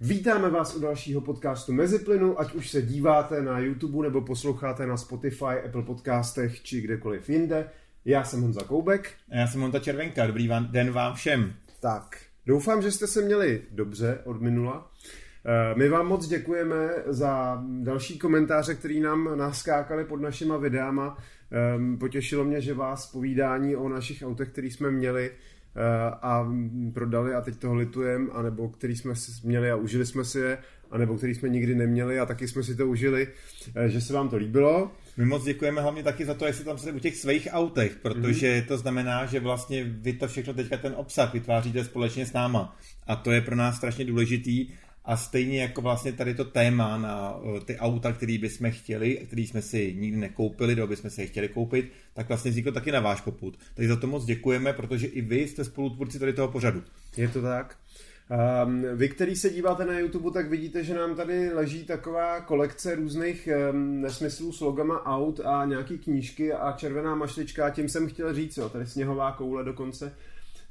Vítáme vás u dalšího podcastu Meziplynu, ať už se díváte na YouTube nebo posloucháte na Spotify, Apple podcastech či kdekoliv jinde. Já jsem Honza Koubek. A já jsem Honza Červenka. Dobrý vám, den vám všem. Tak, doufám, že jste se měli dobře od minula. Eh, my vám moc děkujeme za další komentáře, který nám naskákali pod našima videama. Ehm, potěšilo mě, že vás povídání o našich autech, který jsme měli, a prodali a teď toho litujeme, anebo který jsme měli a užili jsme si je, anebo který jsme nikdy neměli a taky jsme si to užili, eh, že se vám to líbilo. My moc děkujeme hlavně taky za to, jestli tam jste u těch svých autech, protože mm-hmm. to znamená, že vlastně vy to všechno teďka ten obsah vytváříte společně s náma a to je pro nás strašně důležitý a stejně jako vlastně tady to téma na ty auta, který bychom chtěli, který jsme si nikdy nekoupili, nebo bychom si je chtěli koupit, tak vlastně vzniklo taky na váš poput. Takže za to moc děkujeme, protože i vy jste spolutvůrci tady toho pořadu. Je to tak. Um, vy, který se díváte na YouTube, tak vidíte, že nám tady leží taková kolekce různých um, nesmyslů s logama aut a nějaký knížky a červená mašlička. Tím jsem chtěl říct, jo, tady sněhová koule dokonce.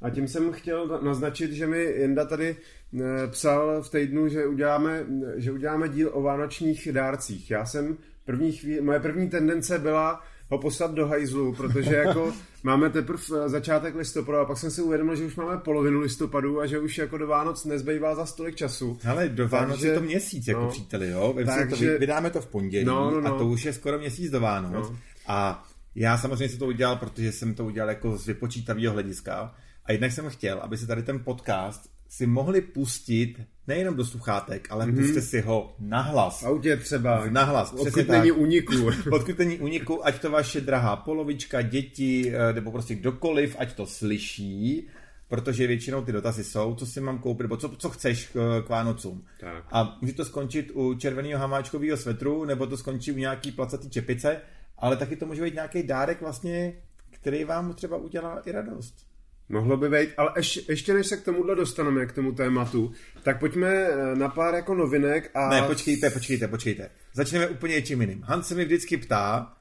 A tím jsem chtěl naznačit, že mi Jenda tady eh, psal v týdnu, že uděláme, že uděláme díl o vánočních dárcích. Já jsem první chvíli, moje první tendence byla ho poslat do hajzlu, protože jako máme teprve začátek listopadu a pak jsem si uvědomil, že už máme polovinu listopadu a že už jako do Vánoc nezbývá za stolik času. Ale do Vánoc takže, je to měsíc, jako no, příteli, jo? Takže, to, vydáme to v pondělí no, no, no. a to už je skoro měsíc do Vánoc. No. A já samozřejmě jsem to udělal, protože jsem to udělal jako z vypočítavého hlediska. A jednak jsem chtěl, aby se tady ten podcast si mohli pustit nejenom do sluchátek, ale mm-hmm. puste si ho nahlas. V autě třeba. Nahlas. Odkud není uniku. Odkud není uniku, ať to vaše drahá polovička, děti, eh, nebo prostě kdokoliv, ať to slyší, protože většinou ty dotazy jsou, co si mám koupit, nebo co, co chceš k, k Vánocům. Tak. A může to skončit u červeného hamáčkového svetru, nebo to skončí u nějaký placatý čepice, ale taky to může být nějaký dárek vlastně, který vám třeba udělá i radost. Mohlo by být, ale ještě, ještě než se k tomuhle dostaneme, k tomu tématu, tak pojďme eh, na pár jako novinek a... Ne, počkejte, počkejte, počkejte. Začneme úplně něčím jiným. Hans se mi vždycky ptá,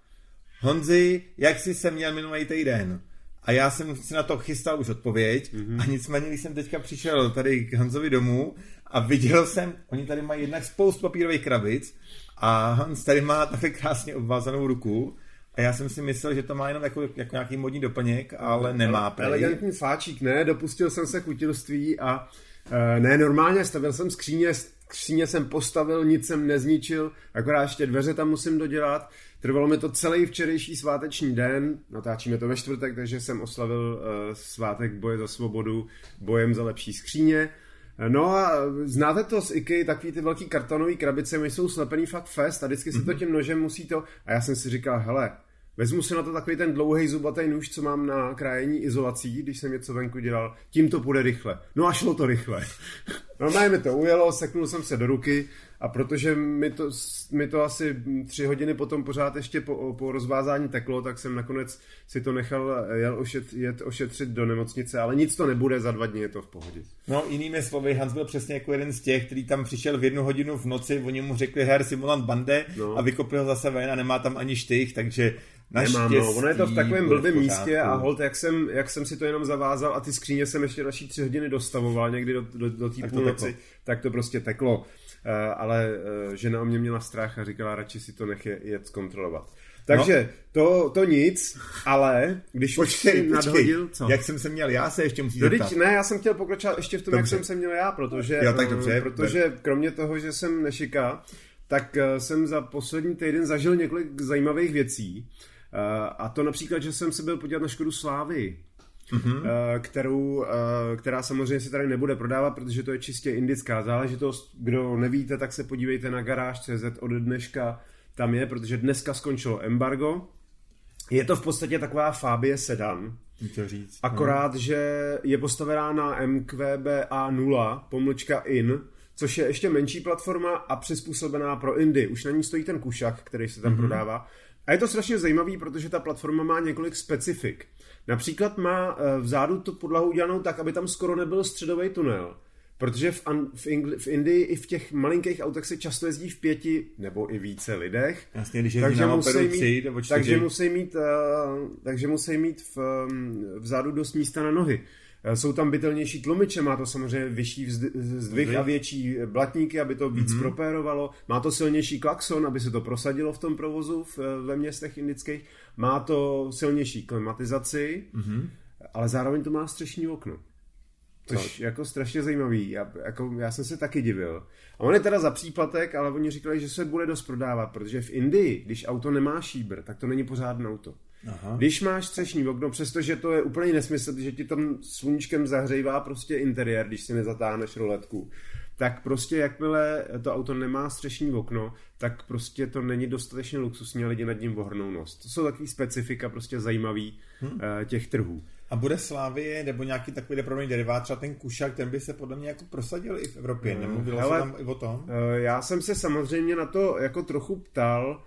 Honzi, jak jsi se měl minulý týden? A já jsem si na to chystal už odpověď mm-hmm. a nicméně, když jsem teďka přišel tady k Hanzovi domů a viděl jsem, oni tady mají jednak spoustu papírových krabic a Hans tady má takhle krásně obvázanou ruku a já jsem si myslel, že to má jenom jako, jako nějaký modní doplněk, ale nemá. Prej. Elegantní fáčík, ne, dopustil jsem se k utilství a e, ne, normálně stavil jsem skříně, skříně jsem postavil, nic jsem nezničil, akorát ještě dveře tam musím dodělat. Trvalo mi to celý včerejší sváteční den, natáčíme to ve čtvrtek, takže jsem oslavil e, svátek boje za svobodu bojem za lepší skříně. No a znáte to z IKEA, takový ty velký kartonové krabice, my jsou slepený fakt fest a vždycky se to mhm. tím nožem musí to... A já jsem si říkal, hele, vezmu si na to takový ten dlouhý zubatý nůž, co mám na krájení izolací, když jsem něco venku dělal, tím to půjde rychle. No a šlo to rychle. Normálně mi to ujelo, seknul jsem se do ruky a protože mi to, mi to asi tři hodiny potom pořád ještě po, po rozvázání teklo, tak jsem nakonec si to nechal jel ošet, jet ošetřit do nemocnice, ale nic to nebude, za dva dny je to v pohodě. No jinými slovy, Hans byl přesně jako jeden z těch, který tam přišel v jednu hodinu v noci, oni mu řekli her simulant bande no. a vykopil ho zase ven a nemá tam ani štych, takže Nemám, no. Ono je to v takovém blbém místě a hold, jak jsem, jak jsem si to jenom zavázal a ty skříně jsem ještě další tři hodiny dostavoval někdy do, do, do té půlnoci, tak to prostě teklo. Uh, ale uh, žena o mě měla strach a říkala, radši si to nech jet zkontrolovat. Takže no. to, to nic, ale když počkej, už nadhodil, co? Jak jsem se měl já, se ještě musíš zeptat. Ne, já jsem chtěl pokračovat ještě v tom, dobře. jak jsem se měl já, protože, jo, tak dobře, protože kromě toho, že jsem nešika, tak jsem za poslední týden zažil několik zajímavých věcí. Uh, a to například, že jsem se byl podívat na Škodu Slávy mm-hmm. kterou, eh, která samozřejmě se tady nebude prodávat, protože to je čistě indická záležitost. Kdo nevíte, tak se podívejte na garáž.cz od dneška tam je, protože dneska skončilo embargo. Je to v podstatě taková Fabie sedan, říct. Akorát, no. že je postavená na MQBA 0, pomlčka IN, což je ještě menší platforma a přizpůsobená pro Indy. Už na ní stojí ten kušak, který se tam mm-hmm. prodává. A je to strašně zajímavý, protože ta platforma má několik specifik. Například má eh, vzadu tu podlahu udělanou tak, aby tam skoro nebyl středový tunel. Protože v, v, Ingl- v Indii i v těch malinkých autech se často jezdí v pěti nebo i více lidech. Jasně, když takže musí mít, tři, nebo takže musí mít, uh, takže musí mít v, um, vzadu dost místa na nohy. Eh, jsou tam bytelnější tlumiče, má to samozřejmě vyšší zdvih a větší blatníky, aby to víc mm-hmm. propérovalo. Má to silnější klakson, aby se to prosadilo v tom provozu v, ve městech indických. Má to silnější klimatizaci, mm-hmm. ale zároveň to má střešní okno. Což no. jako strašně zajímavý. Já, jako, já jsem se taky divil. A on je teda za příplatek, ale oni říkali, že se bude dost prodávat, protože v Indii, když auto nemá šíbr, tak to není pořádné auto. Aha. Když máš střešní okno, přestože to je úplně nesmysl, že ti tam sluníčkem zahřejvá prostě interiér, když si nezatáhneš roletku, tak prostě jakmile to auto nemá střešní okno, tak prostě to není dostatečně luxusní a lidi nad ním vohrnou nos. To jsou takový specifika prostě zajímavý hmm. těch trhů. A bude Slávie nebo nějaký takový depravný derivát, třeba ten Kušak, ten by se podle mě jako prosadil i v Evropě. Nemluvilo se tam i o tom? Eh, já jsem se samozřejmě na to jako trochu ptal,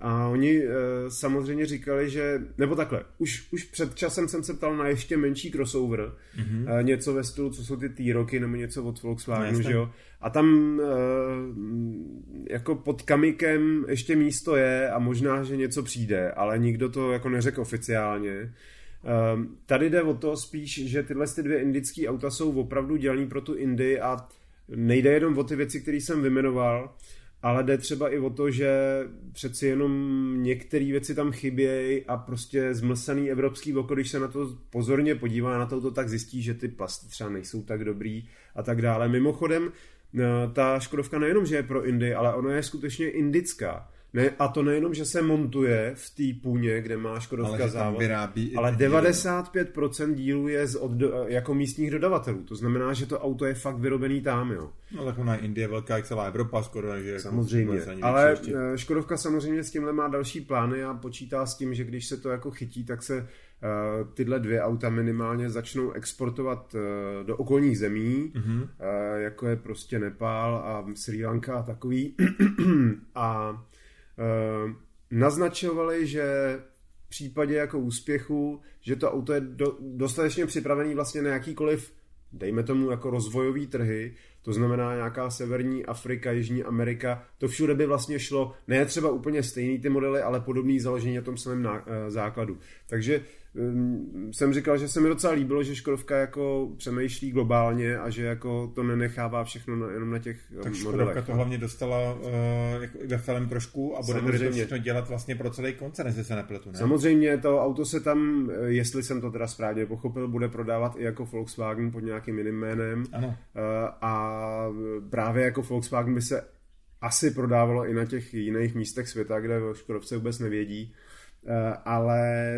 a oni e, samozřejmě říkali, že, nebo takhle, už, už před časem jsem se ptal na ještě menší crossover, mm-hmm. e, něco ve stylu, co jsou ty T-roky, nebo něco od Volkswagenu, no, že jo. A tam e, jako pod kamikem ještě místo je a možná, že něco přijde, ale nikdo to jako neřekl oficiálně. E, tady jde o to spíš, že tyhle ty dvě indické auta jsou opravdu dělaný pro tu Indii a nejde jenom o ty věci, které jsem vymenoval, ale jde třeba i o to, že přeci jenom některé věci tam chybějí a prostě zmlsaný evropský oko, když se na to pozorně podívá na to, to tak zjistí, že ty plasty třeba nejsou tak dobrý a tak dále. Mimochodem, eh, ta Škodovka nejenom, že je pro Indy, ale ona je skutečně indická. Ne, a to nejenom, že se montuje v té půně, kde má Škodovka ale závod, vyrábí ale 95% dílů je z od, jako místních dodavatelů. To znamená, že to auto je fakt vyrobený tam, jo. No tak ona Indie velká jak celá Evropa skoro. Takže jako samozřejmě. Jako ale ještě. Eh, Škodovka samozřejmě s tímhle má další plány a počítá s tím, že když se to jako chytí, tak se Uh, tyhle dvě auta minimálně začnou exportovat uh, do okolních zemí, mm-hmm. uh, jako je prostě Nepál a Sri Lanka a takový. a Eh, naznačovali, že v případě jako úspěchu, že to auto je do, dostatečně připravený vlastně na jakýkoliv, dejme tomu jako rozvojový trhy, to znamená nějaká severní Afrika, Jižní Amerika, to všude by vlastně šlo, ne třeba úplně stejný ty modely, ale podobný založení na tom samém eh, základu. Takže Ehm, jsem říkal, že se mi docela líbilo, že Škodovka jako přemýšlí globálně a že jako to nenechává všechno na, jenom na těch tak modelech. Škodovka to no. hlavně dostala uh, jako ve filem trošku a bude to všechno dělat vlastně pro celý koncern, jestli se nepletu, ne? Samozřejmě to auto se tam, eh, jestli jsem to teda správně pochopil, bude prodávat i jako Volkswagen pod nějakým jiným jménem. Ano. Uh, a právě jako Volkswagen by se asi prodávalo i na těch jiných místech světa, kde Škodovce vůbec nevědí. Ale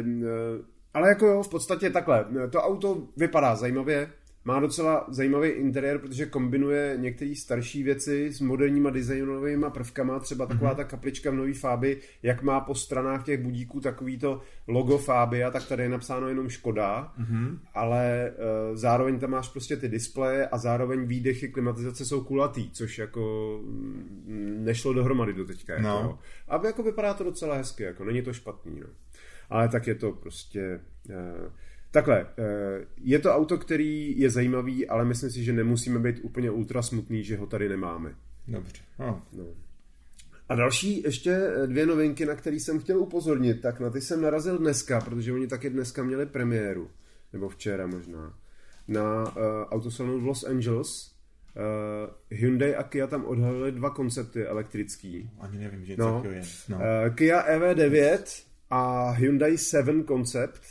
ale jako jo, v podstatě takhle. To auto vypadá zajímavě, má docela zajímavý interiér, protože kombinuje některé starší věci s moderníma designovými prvkama, třeba taková mm-hmm. ta kaplička v nový Fáby, jak má po stranách těch budíků takový to logo Fáby a tak tady je napsáno jenom Škoda, mm-hmm. ale uh, zároveň tam máš prostě ty displeje a zároveň výdechy klimatizace jsou kulatý, což jako mm, nešlo dohromady do teďka. Jako, no. A jako vypadá to docela hezky, jako není to špatný. No ale tak je to prostě... Uh, takhle, uh, je to auto, který je zajímavý, ale myslím si, že nemusíme být úplně ultra smutný, že ho tady nemáme. Dobře. Oh. No. A další ještě dvě novinky, na které jsem chtěl upozornit, tak na ty jsem narazil dneska, protože oni taky dneska měli premiéru, nebo včera možná, na uh, autosalonu v Los Angeles. Uh, Hyundai a Kia tam odhalili dva koncepty elektrický. Ani nevím, že no. je. No. Uh, Kia EV9 a Hyundai 7 Concept.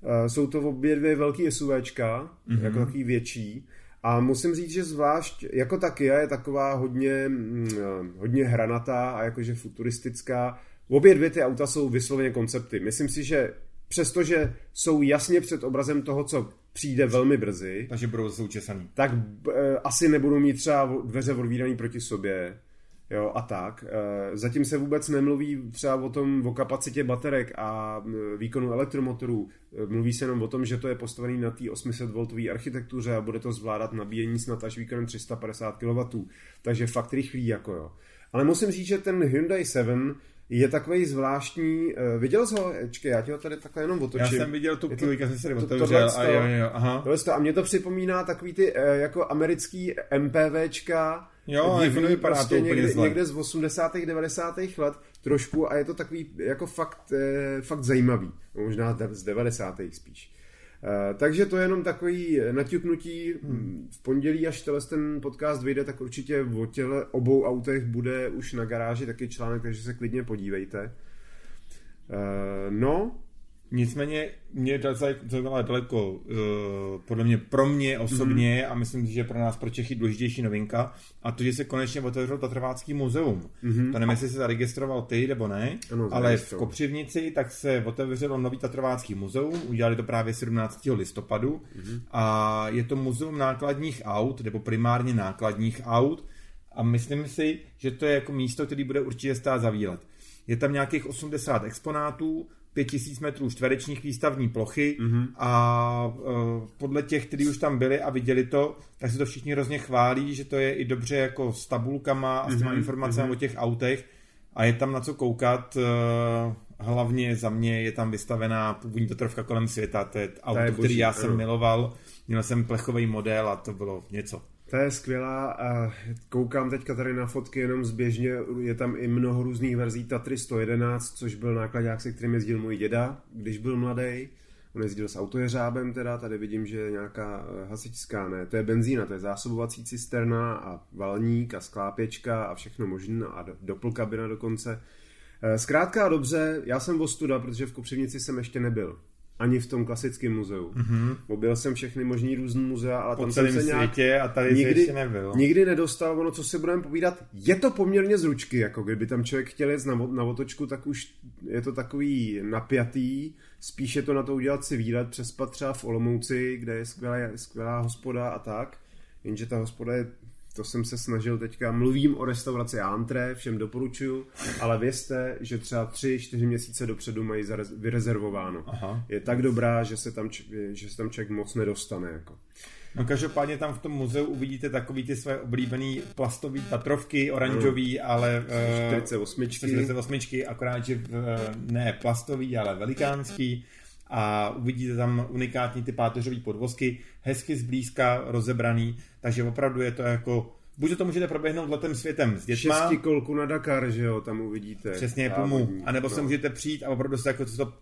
Uh, jsou to obě dvě velký SUVčka, mm-hmm. jako takový větší. A musím říct, že zvlášť, jako ta Kia je taková hodně, mm, hodně hranatá a jakože futuristická. Obě dvě ty auta jsou vysloveně koncepty. Myslím si, že přestože jsou jasně před obrazem toho, co přijde velmi brzy. Takže budou součesaný. Tak e, asi nebudou mít třeba dveře odvíraný proti sobě jo, a tak. Eh, zatím se vůbec nemluví třeba o tom, o kapacitě baterek a výkonu elektromotorů. Eh, mluví se jenom o tom, že to je postavený na té 800 V architektuře a bude to zvládat nabíjení snad až výkonem 350 kW. Takže fakt rychlý, jako jo. Ale musím říct, že ten Hyundai 7 je takový zvláštní. Uh, viděl jsi ho? Čekaj, já ti ho tady takhle jenom otočím. Já jsem viděl tu kýlíka, jsem se otevřel a jo, jo, aha. Tohle a mě to připomíná takový ty uh, jako americký MPVčka, Jo, divný, vypadá prostě to někde, zle. někde z 80. 90. let trošku a je to takový jako fakt, eh, fakt zajímavý. Možná z 90. spíš. Uh, takže to je jenom takový naťuknutí. Hmm. V pondělí, až tenhle ten podcast vyjde, tak určitě o těle obou autech bude už na garáži taky článek, takže se klidně podívejte. Uh, no, Nicméně mě zaujala daleko, uh, podle mě, pro mě osobně mm-hmm. a myslím si, že pro nás, pro Čechy, důležitější novinka a to, že se konečně otevřel Tatrvácký muzeum. Mm-hmm. To nevím, jestli se zaregistroval ty nebo ne, ano, ale v Kopřivnici tak se otevřelo nový Tatrvácký muzeum, udělali to právě 17. listopadu mm-hmm. a je to muzeum nákladních aut, nebo primárně nákladních aut a myslím si, že to je jako místo, který bude určitě stát za výlet. Je tam nějakých 80 exponátů, 5000 metrů čtverečních výstavní plochy mm-hmm. a uh, podle těch, kteří už tam byli a viděli to, tak se to všichni hrozně chválí, že to je i dobře jako s tabulkama a s těma mm-hmm. informacemi mm-hmm. o těch autech a je tam na co koukat. Uh, hlavně za mě je tam vystavená původní Tatrovka kolem světa, to je auto, je který já jsem miloval. Měl jsem plechový model a to bylo něco. To je skvělá a koukám teďka tady na fotky jenom zběžně, je tam i mnoho různých verzí Tatry 111, což byl nákladák, se kterým jezdil můj děda, když byl mladý. On jezdil s autojeřábem teda, tady vidím, že je nějaká eh, hasičská, ne, to je benzína, to je zásobovací cisterna a valník a sklápěčka a všechno možné a doplkabina dokonce. Eh, zkrátka a dobře, já jsem ostuda, protože v Kopřivnici jsem ještě nebyl ani v tom klasickém muzeu. Mm-hmm. Objel jsem všechny možný různý muzea, ale po tam jsem se nějak světě a tady nikdy, ještě nebyl. nikdy nedostal. Ono, co si budeme povídat, je to poměrně z ručky, jako kdyby tam člověk chtěl jít na, na otočku, tak už je to takový napjatý. Spíše to na to udělat si výlet, přespat třeba v Olomouci, kde je skvělá, skvělá hospoda a tak. Jenže ta hospoda je to jsem se snažil teďka, mluvím o restauraci Antre, všem doporučuju, ale vězte, že třeba tři, čtyři měsíce dopředu mají vyrezervováno. Aha. Je tak dobrá, že se tam, že se tam člověk moc nedostane. Jako. No každopádně tam v tom muzeu uvidíte takový ty své oblíbený plastový tatrovky, oranžový, no. ale... 48. 48, akorát, že ne plastový, ale velikánský a uvidíte tam unikátní ty páteřové podvozky, hezky zblízka rozebraný, takže opravdu je to jako buď to můžete proběhnout letem světem s dětma. Šesti kolku na Dakar, že jo, tam uvidíte. Přesně, pumu. A nebo no. se můžete přijít a opravdu se jako to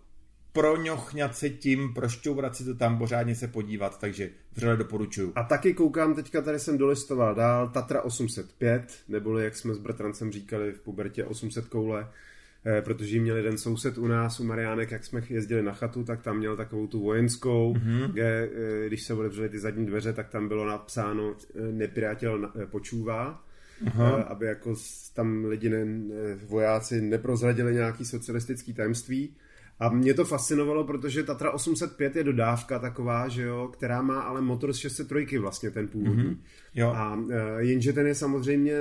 proňochňat se tím, prošťourat si to tam, pořádně se podívat, takže vřele doporučuju. A taky koukám, teďka tady jsem dolistoval dál, Tatra 805, neboli jak jsme s bratrancem říkali v pubertě 800 koule, protože jí měl jeden soused u nás, u Mariánek, jak jsme jezdili na chatu, tak tam měl takovou tu vojenskou, mm-hmm. kde, eh, když se otevřely ty zadní dveře, tak tam bylo napsáno eh, nepřátel počůvá. Aha. aby jako tam lidi, ne, vojáci neprozradili nějaký socialistický tajemství. A mě to fascinovalo, protože Tatra 805 je dodávka taková, že jo, která má ale motor z 603 vlastně ten původní. Mm-hmm. Jo. A jenže ten je samozřejmě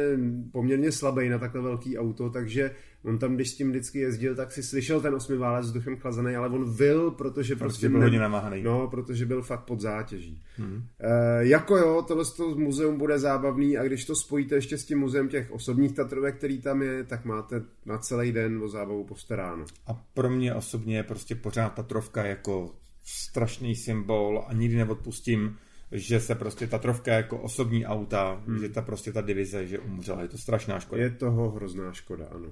poměrně slabý na takhle velký auto, takže On tam, když s tím vždycky jezdil, tak si slyšel ten osmiválec vzduchem chlazený, ale on vil, protože prostě byl hodně namáhaný. No, protože byl fakt pod zátěží. Hmm. E, jako jo, tohle to muzeum bude zábavný a když to spojíte ještě s tím muzeem těch osobních Tatrovek, který tam je, tak máte na celý den o zábavu postaráno. A pro mě osobně je prostě pořád Tatrovka jako strašný symbol a nikdy neodpustím že se prostě Tatrovka jako osobní auta, hmm. že ta prostě ta divize, že umřela. Je to strašná škoda. Je toho hrozná škoda, ano.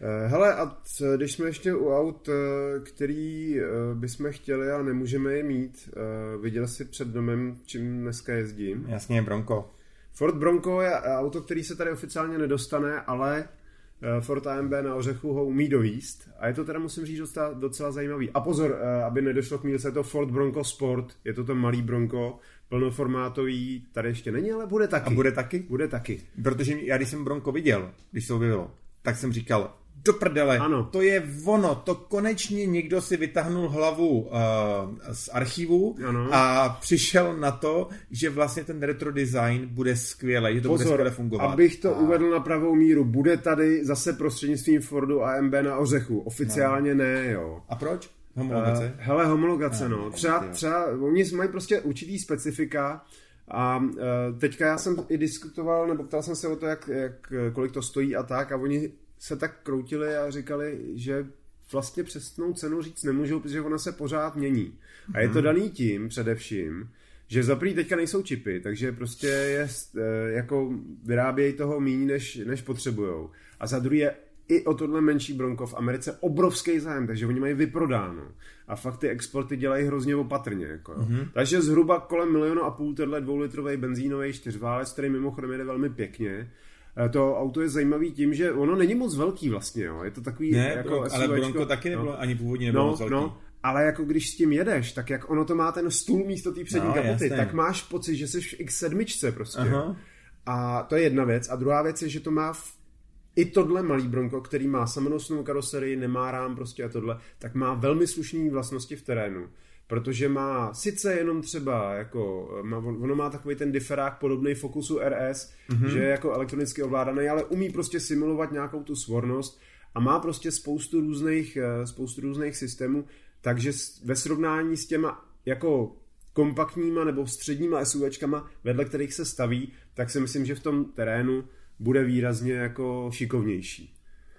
Hmm. Hele, a když jsme ještě u aut, eh, který eh, bychom chtěli a nemůžeme je mít, viděl jsi před domem, čím dneska jezdím? Jasně, Bronco. Ford Bronco je auto, který se tady oficiálně nedostane, ale Ford AMB na Ořechu ho umí dovíst a je to teda, musím říct, docela, docela zajímavý. A pozor, aby nedošlo k mílce, je to Ford Bronco Sport, je to ten malý Bronco, plnoformátový, tady ještě není, ale bude taky. A bude taky? Bude taky. Protože já, když jsem Bronco viděl, když se objevilo, tak jsem říkal, do prdele, ano. to je ono, to konečně někdo si vytáhnul hlavu uh, z archivu ano. a přišel na to, že vlastně ten retro design bude skvělý, že to Pozor, bude skvěle fungovat. abych to a... uvedl na pravou míru, bude tady zase prostřednictvím Fordu AMB na Ořechu, oficiálně no. ne, jo. A proč? Homologace? Uh, hele, homologace, no. no. Třeba, třeba, oni mají prostě určitý specifika, a uh, teďka já jsem i diskutoval, nebo ptal jsem se o to, jak, jak, kolik to stojí a tak, a oni se tak kroutili a říkali, že vlastně přesnou cenu říct nemůžou, protože ona se pořád mění. A je to mhm. daný tím především, že za prvý teďka nejsou čipy, takže prostě je, eh, jako vyrábějí toho méně, než, než potřebujou. A za druhý je i o tohle menší bronko v Americe obrovský zájem, takže oni mají vyprodáno. A fakt ty exporty dělají hrozně opatrně. Jako jo. Mm-hmm. Takže zhruba kolem milionu a půl tenhle dvoulitrový benzínový čtyřválec, který mimochodem jede velmi pěkně. Eh, to auto je zajímavý tím, že ono není moc velký vlastně, jo. je to takový ne, jako ale Bronco taky nebylo, no. ani původně nebylo no, moc velký. No, ale jako když s tím jedeš, tak jak ono to má ten stůl místo té přední No, kapoty, jasně. tak máš pocit, že jsi v X7 prostě. Aha. A to je jedna věc. A druhá věc je, že to má v i tohle malý Bronco, který má samonosnou karoserii, nemá rám prostě a tohle, tak má velmi slušné vlastnosti v terénu. Protože má sice jenom třeba, jako, má, ono má takový ten diferák podobný Focusu RS, mm-hmm. že je jako elektronicky ovládaný, ale umí prostě simulovat nějakou tu svornost a má prostě spoustu různých, eh, spoustu různých systémů, takže ve srovnání s těma jako kompaktníma nebo středníma SUVčkama, vedle kterých se staví, tak si myslím, že v tom terénu bude výrazně jako šikovnější.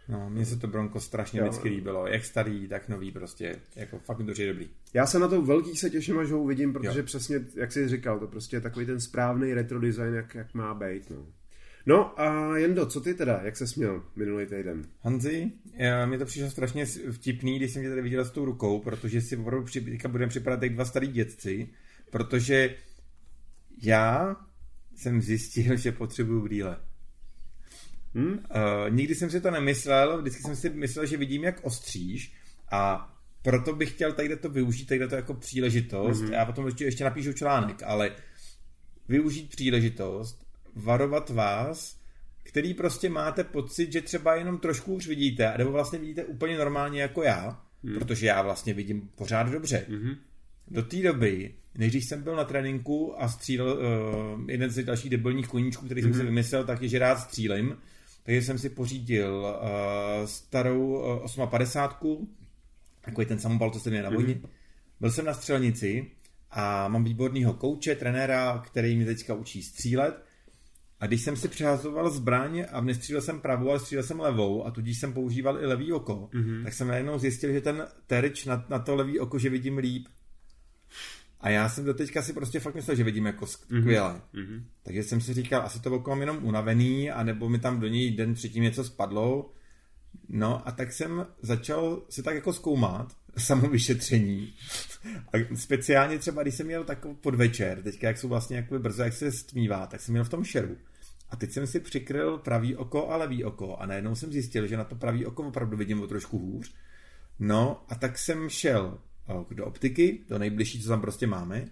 No, mně se to Bronco strašně Jo. vždycky líbilo. Jak starý, tak nový prostě. Jako fakt je dobrý. Já se na to velký se těším, až ho uvidím, protože Jo. přesně, jak jsi říkal, to prostě je takový ten správný retro design, jak, jak má být. No. no a Jendo, co ty teda, jak se směl minulý týden? Honzi, eh, mi to přišlo strašně vtipný, když jsem tě tady viděl s tou rukou, protože si opravdu při, budeme připadat jak dva starý dětci, protože já jsem zjistil, že potřebuju brýle. Hm? Uh, nikdy jsem si to nemyslel, vždycky jsem si myslel, že vidím, jak ostříš a proto bych chtěl tady to využít, tady to jako příležitost. Mm-hmm. Já potom ještě, ještě napíšu článek, ale využít příležitost, varovat vás, který prostě máte pocit, že třeba jenom trošku už vidíte, nebo vlastně vidíte úplně normálně jako já, mm. protože já vlastně vidím pořád dobře. Mhm. Do té doby, než když jsem byl na tréninku a střílel uh, jeden z dalších debilních koníčků, který jsem si vymyslel, tak je, že rád střílím, takže jsem si pořídil uh, starou uh, 58, takový ten samopal, co se jmenuje na vojně. Byl jsem na střelnici a mám výborného kouče, trenéra, který mě teďka učí střílet. A když jsem si přehazoval zbraň a nestřílel jsem pravou, ale střílel jsem levou a tudíž jsem používal i levý oko, mm-hmm. tak jsem najednou zjistil, že ten terč na, na to levý oko, že vidím líp. A já jsem doteďka si prostě fakt myslel, že vidím jako skvěle. Mm-hmm. Takže jsem si říkal, asi to mám jenom unavený, anebo mi tam do něj den předtím něco spadlo. No a tak jsem začal si tak jako zkoumat samovyšetření. A speciálně třeba, když jsem měl takový podvečer, teďka jak jsou vlastně jakoby brzo, jak se stmívá, tak jsem měl v tom šeru. A teď jsem si přikryl pravý oko a levý oko a najednou jsem zjistil, že na to pravý oko opravdu vidím o trošku hůř. No a tak jsem šel do optiky, do nejbližší, co tam prostě máme.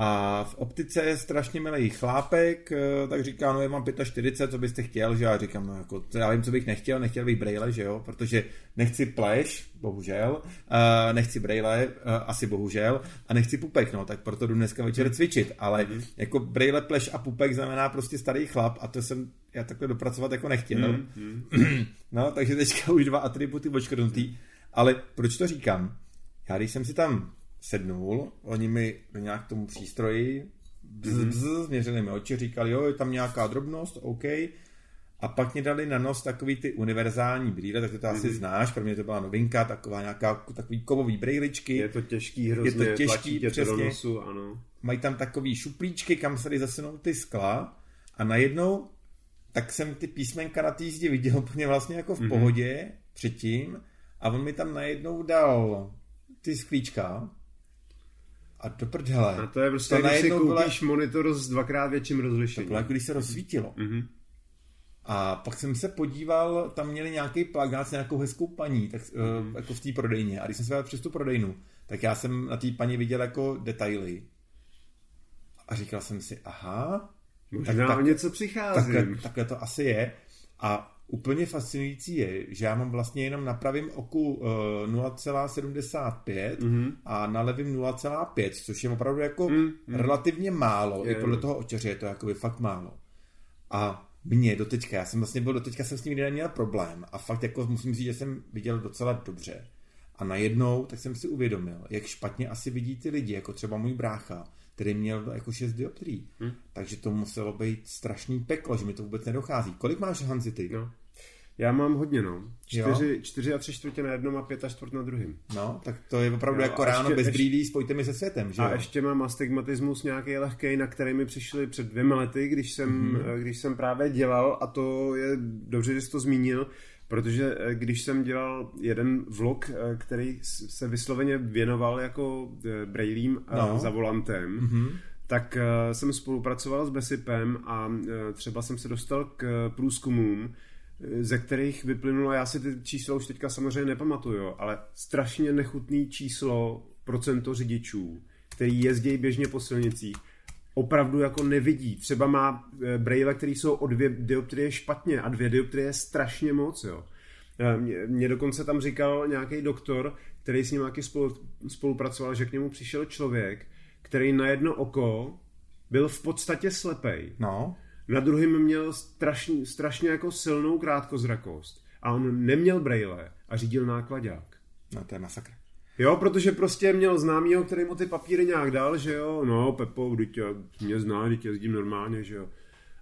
A v optice je strašně milý chlápek, eh, tak říká, no já mám 45, co byste chtěl, že já říkám, no jako, já vím, co bych nechtěl, nechtěl bych brejle, že jo, protože nechci pleš, bohužel, uh, nechci brejle, uh, asi bohužel, a nechci pupek, no, tak proto jdu dneska večer cvičit, ale mm. jako brejle, pleš a pupek znamená prostě starý chlap a to jsem já takhle dopracovat jako nechtěl. Mm. no, takže teďka už dva atributy očkrtnutý, ale proč to říkám? Já když jsem si tam sednul, oni mi nějak tomu přístroji bzz, bzz, změřili mi oči, říkali, jo, je tam nějaká drobnost, OK. A pak mě dali na nos takový ty univerzální brýle, tak to, to asi znáš, pro mě to byla novinka, taková nějaká, takový kovový brejličky. Je to těžký hrozně, je to těžký, tě to do přesně. nosu, ano. Mají tam takový šuplíčky, kam se zasunout ty skla a najednou tak jsem ty písmenka na té zdi viděl úplně vlastně jako v pohodě předtím a on mi tam najednou dal ty sklíčka a do prdele. A to je prostě, to když si najednou byla- koupíš monitor s dvakrát větším rozlišením. bylo jako když se rozsvítilo. Mhm. A pak jsem se podíval, tam měli nějaký plagát s nějakou hezkou paní, tak, mm. jako v té prodejně. A když jsem se přes tu prodejnu, tak já jsem na té paní viděl jako detaily. A říkal jsem si, aha, Možná tak- o něco přicházím. takhle, takhle to asi je. A úplně fascinující je, že já mám vlastně jenom na pravém oku uh, 0,75 mm-hmm. a na levém 0,5, což je opravdu jako mm, mm. relativně málo. Je, I podle toho očeře je to jakoby fakt málo. A mě doteďka, já jsem vlastně byl doteďka, jsem s tím nikdy neměl problém a fakt jako musím říct, že jsem viděl docela dobře. A najednou tak jsem si uvědomil, jak špatně asi vidí ty lidi, jako třeba můj brácha, který měl jako 6 dioptrií. Hmm. Takže to muselo být strašný peklo, že mi to vůbec nedochází. Kolik máš Hanzi ty? No. Já mám hodně, no. Jo? Čtyři, čtyři a tři čtvrtě na jednom a pět a čtvrt na druhém. No, tak to je opravdu Jo, jako ráno ještě- bez brýlí, spojte mi se světem, že A jo? ještě mám astigmatismus nějaký lehký, na který mi přišli před dvěma lety, když jsem, Mhm. mm-hmm. když jsem právě dělal, a to je dobře, že jsi to zmínil, protože eh, když jsem dělal jeden vlog, eh, který se vysloveně věnoval jako eh, brailím no. za volantem, mm-hmm. tak jsem spolupracoval s Besipem a třeba jsem se dostal k průzkumům, ze kterých vyplynulo, já si ty čísla už teďka samozřejmě nepamatuju, ale strašně nechutný číslo procento řidičů, který jezdí běžně po silnicích, opravdu jako nevidí. Třeba má eh, braille, který jsou o dvě dioptrie špatně a dvě dioptrie je strašně moc, jo. Eh, mě, mě dokonce tam říkal nějaký doktor, který s ním nějaký spolu, spolupracoval, že k němu přišel člověk, který na jedno oko byl v podstatě slepej. No. Na druhém měl strašně, strašně jako silnou krátkozrakost. A on neměl braille a řídil nákladák. No to je masakr. Jo, protože prostě měl známýho, který mu ty papíry nějak dal, že jo, no Pepo, tě, mě zná, tě jezdím normálně, že jo.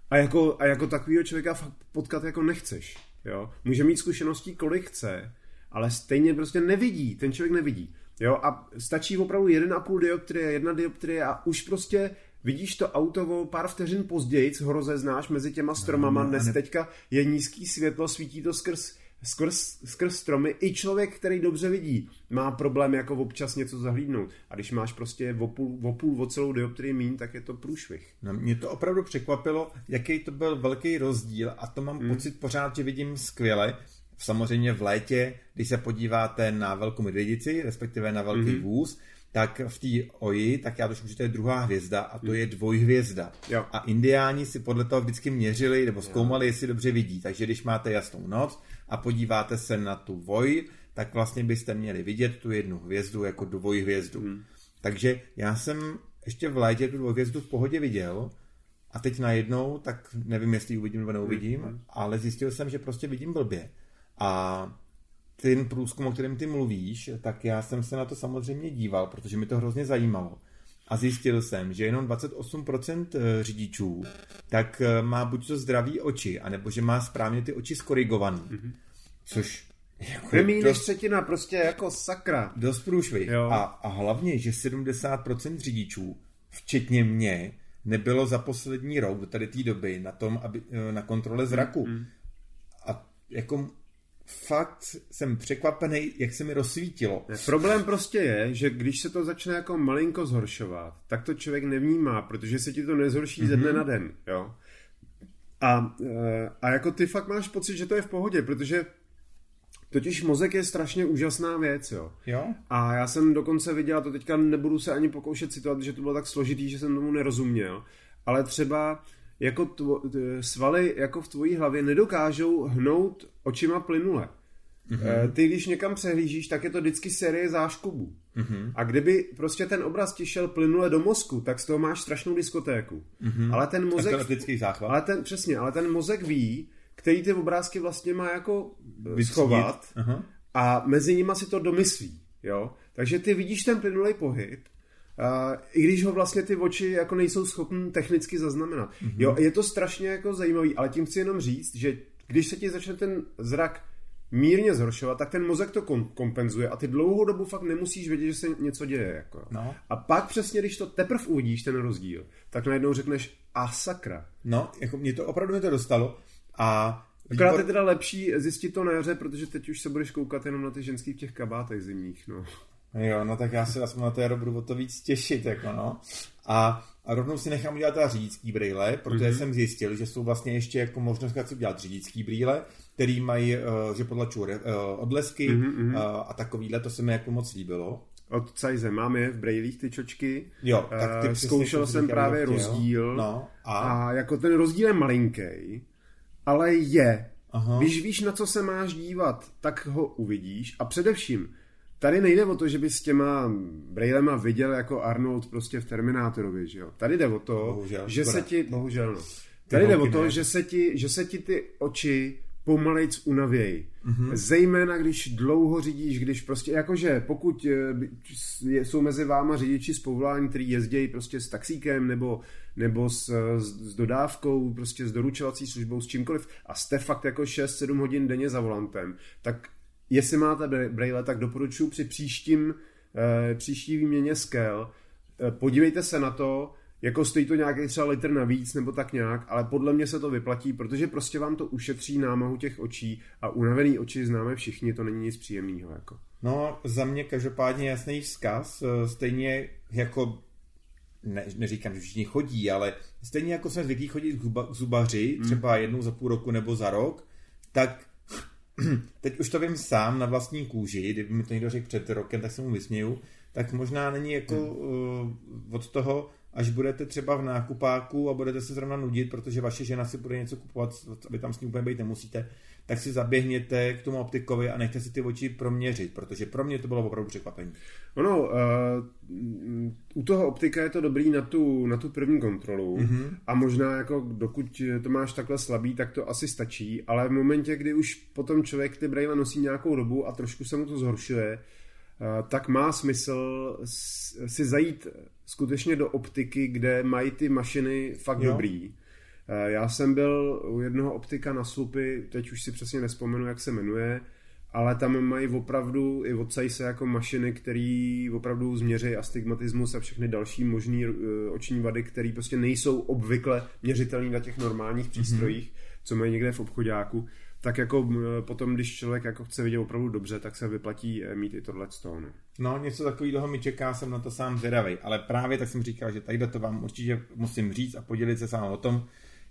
A jako, a jako takovýho člověka fakt potkat jako nechceš, jo. Může mít zkušeností kolik chce, ale stejně prostě nevidí, ten člověk nevidí. Jo, a stačí opravdu 1,5 dioptrie, jedna dioptrie a už prostě vidíš to auto o pár vteřin později, ho rozeznáš mezi těma stromama, no, no, dnes ne... teďka je nízký světlo, svítí to skrz skrz, skrz stromy. I člověk, který dobře vidí, má problém jako občas něco zahlídnout. A když máš prostě o půl, o, celou dioptrii mín, tak je to průšvih. No, mě to opravdu překvapilo, jaký to byl velký rozdíl a to mám hmm. pocit pořád, že vidím skvěle. Samozřejmě v létě, když se podíváte na velkou medvědici, respektive na velký hmm. vůz, tak v té oji, tak já tuším, že to je druhá hvězda a to je dvojhvězda. Jo. A indiáni si podle toho vždycky měřili nebo zkoumali, jo. jestli dobře vidí. Takže když máte jasnou noc a podíváte se na tu voj, tak vlastně byste měli vidět tu jednu hvězdu jako dvojhvězdu. Hmm. Takže já jsem ještě v létě tu dvojhvězdu v pohodě viděl a teď najednou, tak nevím, jestli ji uvidím nebo neuvidím, hmm. ale zjistil jsem, že prostě vidím blbě. A ten průzkum, o kterém ty mluvíš, tak já jsem se na to samozřejmě díval, protože mi to hrozně zajímalo. A zjistil jsem, že jenom 28% eh, řidičů tak eh, má buď to zdravý oči, anebo že má správně ty oči skorigovaný. Mm-hmm. Což jako Méně než třetina, prostě jako sakra. Dost průšvy. A, a hlavně, že 70% řidičů, včetně mě, nebylo za poslední rok do tady té doby na tom, aby, eh, na kontrole zraku. Mm-hmm. A jako fakt jsem překvapený, jak se mi rozsvítilo. Ne, problém prostě je, že když se to začne jako malinko zhoršovat, tak to člověk nevnímá, protože se ti to nezhorší mm-hmm. ze dne mhm. na den, jo. A, eh, a jako ty fakt máš pocit, že to je v pohodě, protože Totiž mozek je strašně úžasná věc, jo. jo. A já jsem dokonce viděl, to teďka nebudu se ani pokoušet citovat, že to bylo tak složitý, že jsem tomu nerozuměl, ale třeba jako tvo, svaly jako v tvojí hlavě nedokážou hnout očima plynule. Mm-hmm. Ty, když někam přehlížíš, tak je to vždycky série záškubů. Mm-hmm. A kdyby prostě ten obraz ti šel plynule do mozku, tak z toho máš strašnou diskotéku. Mm-hmm. Ale ten mozek... záchvat. Ale ten, přesně, ale ten mozek ví, který ty obrázky vlastně má jako eh, schovat a mezi nimi si to domyslí. Jo? Takže ty vidíš ten plynulej pohyb I když ho vlastně ty oči jako nejsou schopni technicky zaznamenat. Mm-hmm. Jo, je to strašně jako zajímavý, ale tím chci jenom říct, že když se ti začne ten zrak mírně zhoršovat, tak ten mozek to kompenzuje a ty dlouhou dobu fakt nemusíš vědět, že se něco děje. Jako. No. A pak přesně, když to teprve uvidíš, ten rozdíl, tak najednou řekneš, a sakra. No, jako mě to opravdu mě to dostalo a Akorát je teda lepší zjistit to na jaře, protože teď už se budeš koukat jenom na ty ženský v těch kabátech zimních, no. Jo, no tak já se aspoň na to jaro budu o to víc těšit, jako no. A, a rovnou si nechám udělat teda řidičský brýle, protože mm-hmm. jsem zjistil, že jsou vlastně ještě jako možnost, jak si udělat řidičský brýle, který mají, uh, že potlačují uh, odlesky mm-hmm. uh, a takovýhle, to se mi jako moc líbilo. Od Cajze máme v brejlích ty čočky. Jo, tak ty uh, Zkoušel jsem právě rozdíl. No, a? a jako ten rozdíl je malinký, ale je. Aha. Když víš, na co se máš dívat, tak ho uvidíš. A především, Tady nejde o to, že by s těma brailema viděl jako Arnold prostě v Terminátorovi, že jo? Tady jde o to, bohužel, že se ti... Bohužel, no. Tady jde o to, že se, ti, že se ti ty oči pomalejc unavějí. Mm-hmm. Zejména, když dlouho řídíš, když prostě, jakože pokud eh, jsou mezi váma řidiči z povolání, který jezdí prostě s taxíkem nebo, nebo s, s, s dodávkou, prostě s doručovací službou, s čímkoliv a jste fakt jako 6-7 hodin denně za volantem, tak jestli máte braille, tak doporučuji při příštím, eh, příští výměně skel, eh, podívejte se na to, jako stojí to nějaký třeba litr navíc nebo tak nějak, ale podle mě se to vyplatí, protože prostě vám to ušetří námahu těch očí a unavený oči známe všichni, to není nic příjemného. Jako. No, za mě každopádně jasný vzkaz, eh, stejně jako ne, neříkám, že všichni chodí, ale stejně jako jsme zvyklí chodit k, zuba, k zubaři, hmm. třeba jednou za půl roku nebo za rok, tak teď už to vím sám na vlastní kůži, kdyby mi to někdo řekl před rokem, tak se mu vysměju, tak možná není jako hmm. uh, od toho, až budete třeba v nákupáku a budete se zrovna nudit, protože vaše žena si bude něco kupovat, aby tam s ní úplně být nemusíte, tak si zaběhněte k tomu optikovi a nechte si ty oči proměřit, protože pro mě to bylo opravdu překvapení. Ono, uh, u toho optika je to dobrý na tu, na tu první kontrolu mm-hmm. a možná jako dokud to máš takhle slabý, tak to asi stačí, ale v momentě, kdy už potom člověk ty brejle nosí nějakou dobu a trošku se mu to zhoršuje, uh, tak má smysl si zajít skutečně do optiky, kde mají ty mašiny fakt jo. dobrý Eh, já jsem byl u jednoho optika na slupy, teď už si přesně nespomenu, jak se jmenuje, ale tam mají opravdu i od se jako mašiny, které opravdu změří astigmatismus a všechny další možné eh, oční vady, které prostě nejsou obvykle měřitelné na těch normálních mhm. přístrojích, mm-hmm. co mají někde v obchodáku. Tak jako potom, když člověk jako chce vidět opravdu dobře, tak se vyplatí eh, mít i tohle toho. No. no, něco takového mi čeká, jsem na to sám zvědavý. Ale právě tak jsem říkal, že tady to vám určitě musím říct a podělit se sám o tom,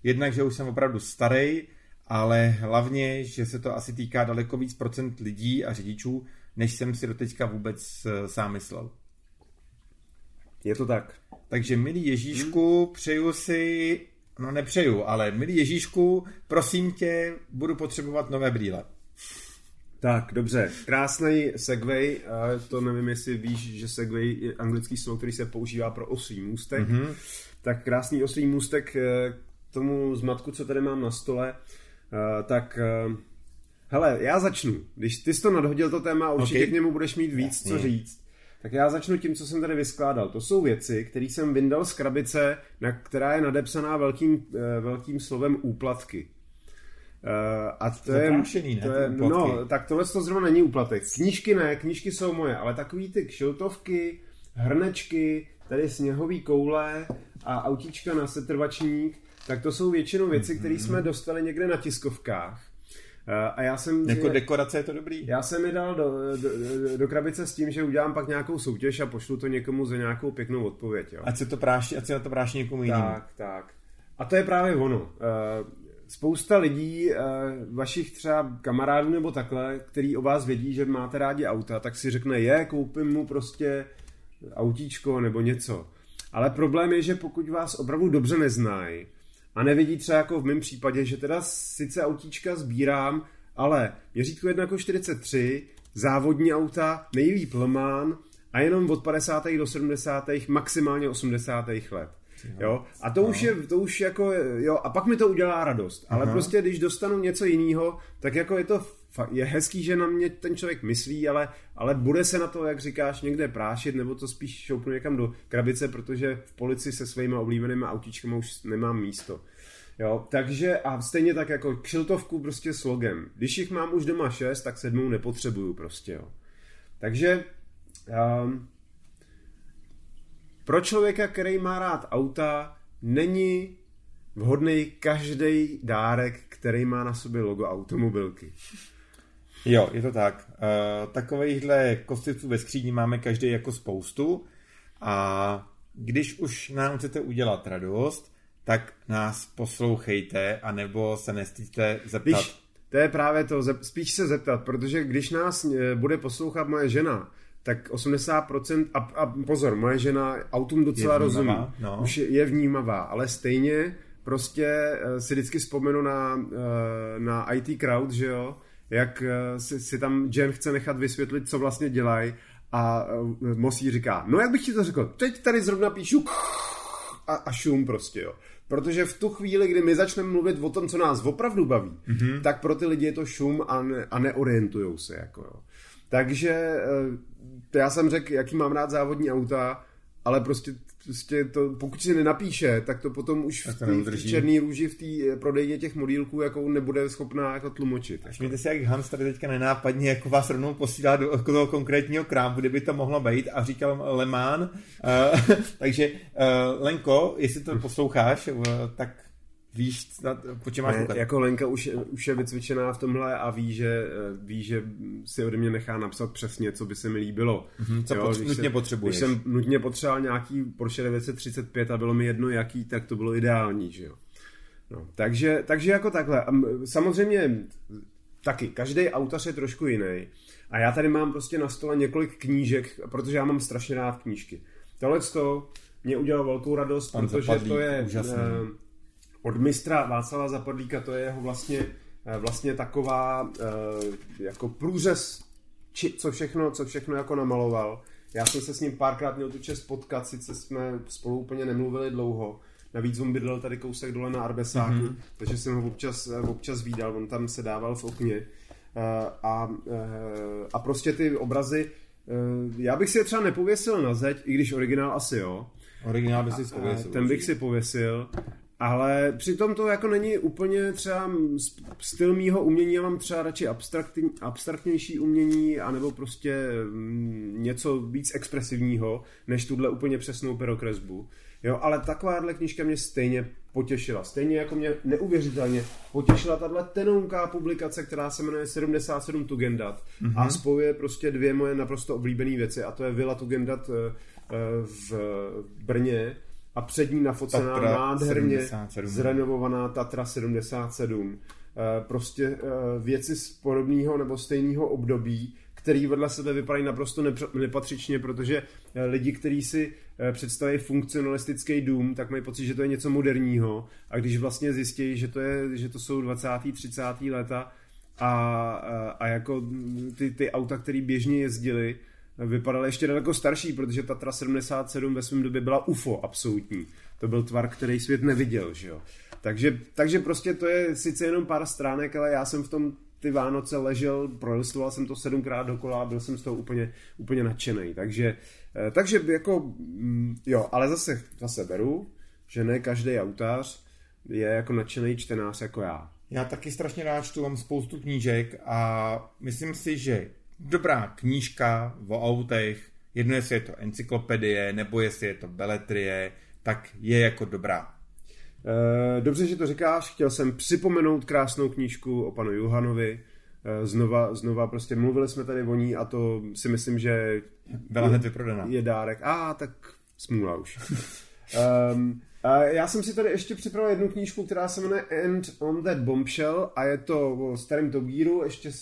Jednak, že už jsem opravdu starý, ale hlavně, že se to asi týká daleko víc procent lidí a řidičů, než jsem si doteďka vůbec eh, sám myslel. Je to tak. Takže milý Ježíšku, hmm. přeju si, no nepřeju, ale milý Ježíšku, prosím tě, budu potřebovat nové brýle. Tak, dobře. Krásný segway. To nevím, jestli víš, že segway je anglický slovo, který se používá pro oslý můstek. Mm-hmm. Tak krásný oslý můstek, eh, tomu zmatku, co tady mám na stole, uh, tak uh, hele, já začnu. Když ty jsi to nadhodil to téma, určitě okay. k němu budeš mít víc Jasně. co říct. Tak já začnu tím, co jsem tady vyskládal. To jsou věci, které jsem vyndal z krabice, na, která je nadepsaná velkým, uh, velkým slovem úplatky. Uh, a to je, ne, to je no, tak tohle to zrovna není úplatek. Knížky ne, knížky jsou moje, ale takový ty kšiltovky, hrnečky, tady sněhový koule a autíčka na setrvačník, tak to jsou většinou věci, které jsme dostali někde na tiskovkách. Eh, a já jsem... Jako dekorace je to dobrý. Já jsem mi dal do, do, do krabice s tím, že udělám pak nějakou soutěž a pošlu to někomu za nějakou pěknou odpověď. Jo. Ať se to práší, ať se na to práší někomu jinému. Tak, tak. A to je právě ono. Eh, spousta lidí, eh, vašich třeba kamarádů nebo takhle, který o vás vědí, že máte rádi auta, tak si řekne, je, koupím mu prostě autíčko nebo něco. Ale problém je, že pokud vás opravdu dobře neznají, a nevidí třeba jako v mém případě, že teda sice autíčka sbírám, ale měřítko 1,43, závodní auta, nejlíp Lemán a jenom od 50. do 70. maximálně 80. let. Jo? A to no. už je, to už jako, jo, a pak mi to udělá radost. Ale Aha. prostě, když dostanu něco jiného, tak jako je to je hezký, že na mě ten člověk myslí, ale, ale bude se na to, jak říkáš, někde prášit, nebo to spíš šoupnu někam do krabice, protože v polici se svými oblíbenými autíčkami už nemám místo. Jo, takže a stejně tak jako kšiltovku prostě s logem. Když jich mám už doma šest, tak sedmou nepotřebuju prostě, jo. Takže um, pro člověka, který má rád auta, není vhodný každý dárek, který má na sobě logo automobilky. Jo, je to tak. Uh, takovýchhle kostlivců ve skříni máme každý jako spoustu a když už nám chcete udělat radost, tak nás poslouchejte, anebo se nestýte zeptat. Když, to je právě to, spíš se zeptat, protože když nás eh, bude poslouchat moje žena, tak 80%, a, a pozor, moje žena autům docela rozumí, no. už je, je vnímavá, ale stejně prostě eh, si vždycky vzpomenu na, na IT Crowd, že jo, jak eh, si, si tam Jen chce nechat vysvětlit, co vlastně dělají a eh, Mosí říká, no jak bych ti to řekl, teď tady zrovna píšu a, a šum prostě, jo. Protože v tu chvíli, kdy my začneme mluvit o tom, co nás opravdu baví, mm-hmm. tak pro ty lidi je to šum a, ne, a neorientujou se, jako jo. Takže eh, já jsem řekl, jaký mám rád závodní auta, ale prostě prostě to, pokud si nenapíše, tak to potom už v, tý, v černý růži v té eh, prodejně těch modílků jako nebude schopná jako tlumočit. Jako. Mějte si, jak Hans tady teďka nenápadně jako vás rovnou posílá do toho konkrétního krámu, kde by to mohlo být a říkal Lemán. Uh, takže uh, Lenko, jestli to posloucháš, uh, tak víš, po čem máš ne, Jako Lenka už, už je vycvičená v tomhle a ví že, ví, že si ode mě nechá napsat přesně, co by se mi líbilo. Mm-hmm, co jo, pot, nutně se, potřebuješ. Když jsem nutně potřeboval nějaký Porsche 935 a bylo mi jedno jaký, tak to bylo ideální, že jo. No, takže, takže jako takhle. Samozřejmě taky, každý autor je trošku jiný. A já tady mám prostě na stole několik knížek, protože já mám strašně rád knížky. Tohle to mě udělalo velkou radost, Pan protože zapadlík, to je... Úžasný. Uh, od mistra Václava Zapadlíka, to je jeho vlastně, eh, vlastně taková eh, jako průřez, či, co všechno, co všechno jako namaloval. Já jsem se s ním párkrát měl tu čest potkat, sice jsme spolu úplně nemluvili dlouho, Navíc on bydlel tady kousek dole na Arbesáku, mm-hmm. takže jsem ho občas, eh, občas výdal, on tam se dával v okně. A, a prostě ty obrazy, já bych si je třeba nepověsil na zeď, i když originál asi jo. Originál by si pověsil. Ten bych si pověsil, ale přitom to jako není úplně třeba styl mýho umění, já mám třeba radši abstraktní, abstraktnější umění, anebo prostě mm, něco víc expresivního, než tuhle úplně přesnou perokresbu. Jo, ale takováhle knižka mě stejně potěšila. Stejně jako mě neuvěřitelně potěšila tahle tenonká publikace, která se jmenuje 77 Tugendat mm-hmm. a spojuje prostě dvě moje naprosto oblíbené věci a to je Villa Tugendat eh, eh, v Brně a před ní nafocená Tatra nádherně 77. zrenovovaná Tatra 77. Eh, prostě eh, věci z podobného nebo stejného období, který vedle sebe vypadají naprosto nepatřičně, protože eh, lidi, kteří si představí funkcionalistický dům, tak mají pocit, že to je něco moderního a když vlastně zjistí, že to, je, že to jsou 20. 30. léta a, a, a jako ty, ty auta, které běžně jezdily, vypadal ještě daleko starší, protože Tatra 77 ve svém době byla UFO absolutní. To byl tvar, který svět neviděl, že jo. Takže, takže prostě to je sice jenom pár stránek, ale já jsem v tom ty Vánoce ležel, prolistoval jsem to sedmkrát dokola a byl jsem z toho úplně, úplně nadšený. Takže, eh, takže jako, mm, jo, ale zase, zase beru, že ne každý autář je jako nadšený čtenář jako já. Já taky strašně rád čtu, mám spoustu knížek a myslím si, že dobrá knížka o autech, jedno jestli je to encyklopedie, nebo jestli je to beletrie, tak je jako dobrá. Eh, dobře, že to říkáš. Chtěl jsem připomenout krásnou knížku o panu Johanovi. Eh, znova, znova prostě mluvili jsme tady o ní a to si myslím, že byla hned vyprodaná. Je dárek. A ah, tak smůla už. um, já jsem si tady ještě připravil jednu knížku, která se jmenuje End on that Bombshell a je to o starém Togíru, ještě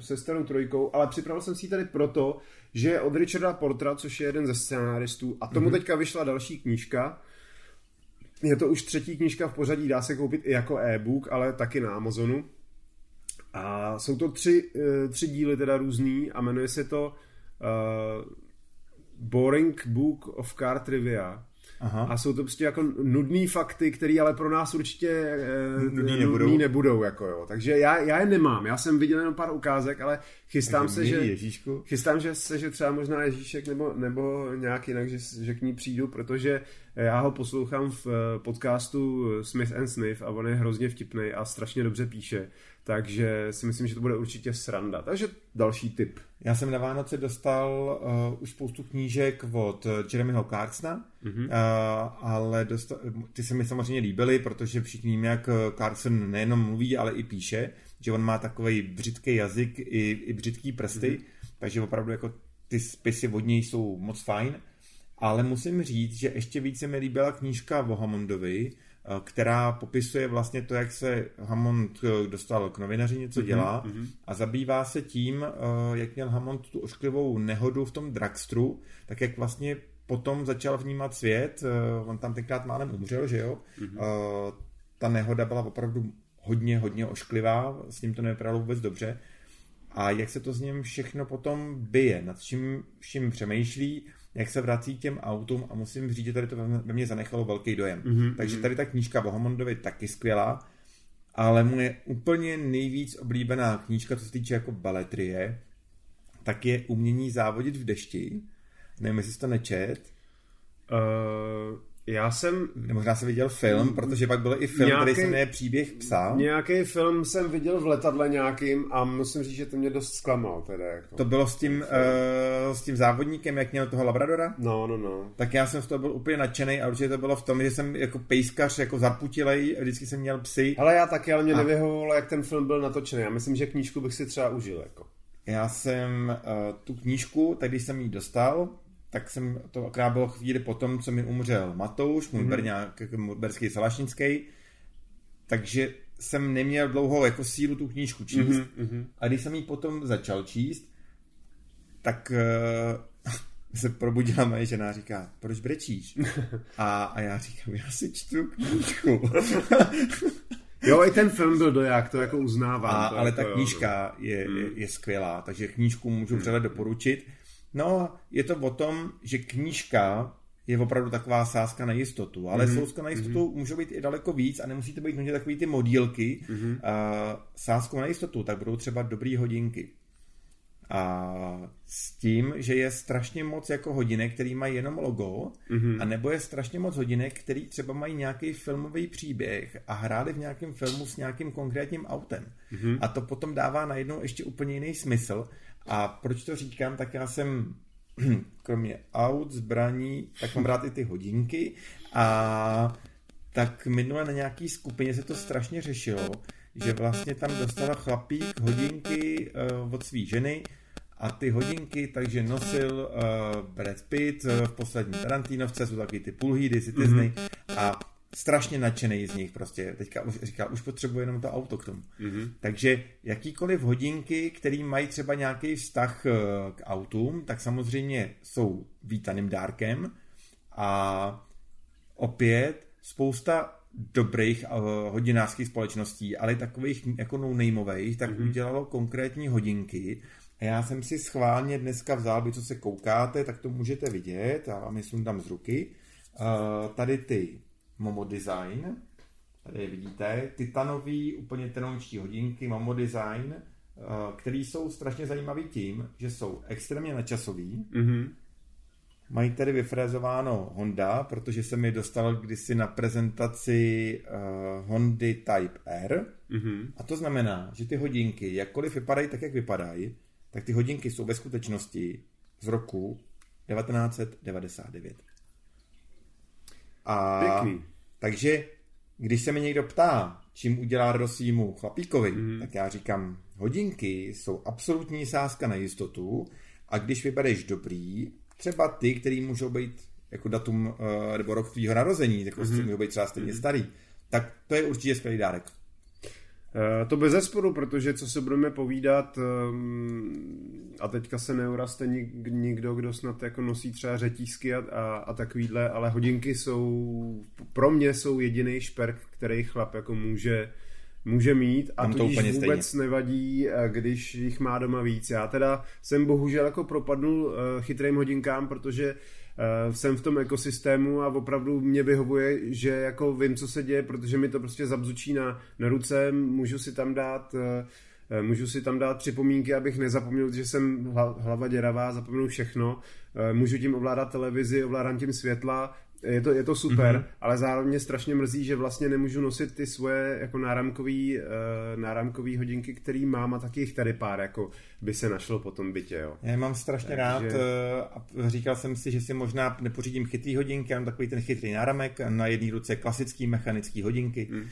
se, starou trojkou, ale připravil jsem si ji tady proto, že je od Richarda Portra, což je jeden ze scénáristů a tomu mm-hmm. teďka vyšla další knížka. Je to už třetí knížka v pořadí, dá se koupit i jako e-book, ale taky na Amazonu. A jsou to tři, eh, tři díly teda různý a jmenuje se to uh, Boring Book of Car Trivia. Aha. A jsou to prostě jako nudný fakty, které ale pro nás určitě eh, nudný nebudou. Nudný nebudou jako jo. Takže já, já je nemám. Já jsem viděl jenom pár ukázek, ale chystám Takže se, že Ježíšku. chystám že se, že třeba možná Ježíšek nebo, nebo nějak jinak, že, že k ní přijdu, protože já ho poslouchám v eh, podcastu Smith and Smith a on je hrozně vtipný a strašně dobře píše. Takže si myslím, že to bude určitě sranda. Takže další tip. Já jsem na Vánoce dostal uh, už spoustu knížek od Jeremyho Clarksona, mm-hmm. uh, ale dostal, ty se mi samozřejmě líbily, protože všichni víme, jak Clarkson nejenom mluví, ale i píše, že on má takový břitký jazyk i, i břitký prsty, mm-hmm. takže opravdu jako ty spisy od něj jsou moc fajn. Ale musím říct, že ještě více mi líbila knížka o Hammondovi, Eh, která popisuje vlastně to, jak se Hammond eh, dostal k novinaři, něco mm-hmm, dělá mm-hmm. a zabývá se tím, eh, jak měl Hammond tu ošklivou nehodu v tom dragstru, tak jak vlastně potom začal vnímat svět, on tam tenkrát málem umřel, že jo, mm-hmm. ta nehoda byla opravdu hodně, hodně ošklivá, s ním to nevypadalo vůbec dobře a jak se to z něm všechno potom bije, nad čím vším přemýšlí, jak se vrací k těm autům a musím říct, že tady to ve mě zanechalo velký dojem. Mm-hmm. Takže tady ta knížka o Hamondovi taky skvělá, ale moje úplně nejvíc oblíbená knížka, co se týče jako baletrie, tak je Umění závodit v dešti. Nevím, jestli jsi to nečet. Uh, já jsem... Možná jsem viděl film, protože pak byl i film, nějaký, který se jmenuje Příběh psa. Nějaký film jsem viděl v letadle nějakým a musím říct, že to mě dost zklamal. Teda jako. To bylo s tím, uh, s tím závodníkem, jak měl toho Labradora? No, no, no. Tak já jsem z toho byl úplně nadšený a určitě to bylo v tom, že jsem jako pejskař, jako zaputilej, vždycky jsem měl psy. Ale já taky, ale mě a... nevyhovovalo, jak ten film byl natočený. Já myslím, že knížku bych si třeba užil. Jako. Já jsem uh, tu knížku, tak když jsem ji dostal, tak jsem, to akorát bylo chvíli potom, co mi umřel Matouš, můj mm-hmm. berňák, jako berský salašnický, takže jsem neměl dlouho jako sílu tu knížku číst. Mm-hmm. A když jsem ji potom začal číst, tak uh, se probudila moje žena a říká, proč brečíš? A, a já říkám, já si čtu knížku. Jo, i ten film byl doják, to jako uznávám. A, to ale jako, ta knížka je, je, mm. je skvělá, takže knížku můžu vřele doporučit. No, je to o tom, že knížka je opravdu taková sázka na jistotu, ale mm-hmm. sázka na jistotu mm-hmm. může být i daleko víc a nemusí to být nutně takový ty modílky. Mm-hmm. Uh, sázkou na jistotu, tak budou třeba dobrý hodinky. A s tím, že je strašně moc jako hodinek, který mají jenom logo, mm-hmm. a nebo je strašně moc hodinek, který třeba mají nějaký filmový příběh a hráli v nějakém filmu s nějakým konkrétním autem. Mm-hmm. A to potom dává najednou ještě úplně jiný smysl a proč to říkám, tak já jsem kromě aut, zbraní, tak mám rád i ty hodinky a tak minule na nějaký skupině se to strašně řešilo, že vlastně tam dostala chlapík hodinky uh, od své ženy a ty hodinky takže nosil uh, Brad Pitt uh, v poslední Tarantinovce, jsou taky ty pulhýdy, ty mm-hmm. a strašně nadšený z nich prostě. Teďka už říkal, už potřebuje jenom to auto k tomu. Mm-hmm. Takže jakýkoliv hodinky, které mají třeba nějaký vztah eh, k autům, tak samozřejmě jsou vítaným dárkem a opět spousta dobrých uh, hodinářských společností, ale takových jako no tak mm-hmm. udělalo konkrétní hodinky a já jsem si schválně dneska vzal, vy co se koukáte, tak to můžete vidět, a vám je sundám z ruky. Uh, tady ty Momo Design. Tady je vidíte, titanový, úplně tenoučtí hodinky Momo Design, eh, který jsou strašně zajímavý tím, že jsou extrémně načasový. Mm-hmm. Mají tady vyfrézováno Honda, protože jsem je dostal kdysi na prezentaci uh, Hondy Type R. Mm-hmm. A to znamená, že ty hodinky, jakkoliv vypadají tak, jak vypadají, tak ty hodinky jsou ve skutečnosti z roku 1999. A Pěkný. Takže když se mi někdo ptá, čím udělá radost svýmu chlapíkovi, mm. tak já říkám, hodinky jsou absolutní sázka na jistotu a když vybereš dobrý, třeba ty, který můžou být jako datum uh, nebo rok tvýho narození, jako mm-hmm. můžou být třeba stejně mm. starý, tak to je určitě skvělý dárek. Eh, to bez zesporu, protože co se budeme povídat, ehm, a teďka se neuraste nikdo, kdo snad jako nosí třeba řetízky a, a, a takovýhle, ale hodinky jsou, pro mě jsou jediný šperk, který chlap jako může, může mít a to tudíž vůbec stejně. nevadí, eh, když jich má doma víc. Já teda jsem bohužel jako propadnul eh, chytrým hodinkám, protože uh, jsem v tom ekosystému a opravdu mě vyhovuje, že jako vím, co se děje, protože mi to prostě zabzučí na, na ruce, můžu si tam dát uh, můžu si tam dát připomínky, abych nezapomněl, že jsem hlava děravá, zapomenu všechno. Můžu tím ovládat televizi, ovládám tím světla, je to, je to super, mm-hmm. ale zároveň mě strašně mrzí, že vlastně nemůžu nosit ty svoje jako náramkový, uh, náramkový hodinky, který mám a taky jich tady pár, jako by se našlo po tom bytě, jo. Já mám strašně Takže... rád uh, a říkal jsem si, že si možná nepořídím chytrý hodinky, já mám takový ten chytrý náramek, na jedné ruce klasický mechanický hodinky, mm. uh,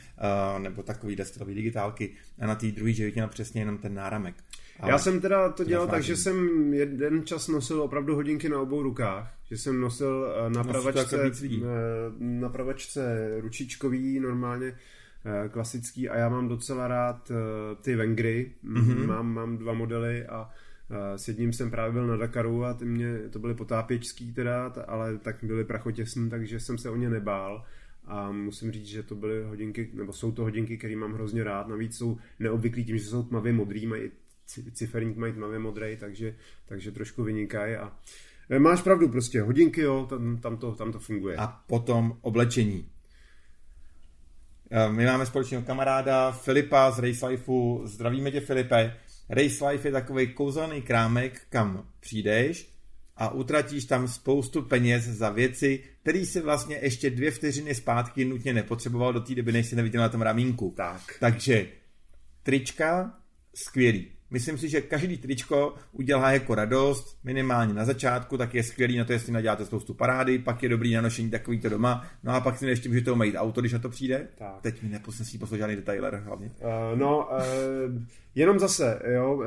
nebo takový destilový digitálky a na té druhé, že měl přesně jenom ten náramek. Ale Já jsem teda to dělal tak, že jsem jeden čas nosil opravdu hodinky na obou rukách, že jsem nosil eh, na pravačce, eh, na pravačce ručičkový normálně eh, klasický a já mám docela rád ty Vengry, mm-hmm. mám, mám dva modely a s jedním jsem právě byl na Dakaru a ty mě, to byly potápěčský teda, ale tak byly prachotěsný, takže jsem se o ně nebál. A musím říct, že to byly hodinky, nebo jsou to hodinky, které mám hrozně rád, navíc jsou neobvyklý tím, že jsou tmavě modrý, mají ciferník mají tmavě modrý, takže, takže trošku vynikají a e, Máš pravdu, prostě hodinky, jo, tam, tam, to, tam to funguje. A potom oblečení. E, my máme společného kamaráda Filipa z Race Lifeu. Zdravíme tě, Filipe. Race Life je takový kouzelný krámek, kam přijdeš a utratíš tam spoustu peněz za věci, které si vlastně ještě dvě vteřiny zpátky nutně nepotřeboval do té doby, než si neviděl na tom ramínku. Tak. Takže trička, skvělý. Myslím si, že každý tričko udělá jako radost, minimálně na začátku, tak je skvělý na to, jestli naděláte spoustu parády, pak je dobrý na nošení takový to doma, no a pak si ještě můžete mít auto, když na to přijde. Tak. Teď mi neposnesí poslouchat žádný detailer hlavně. Uh, no, uh, jenom zase, jo, uh,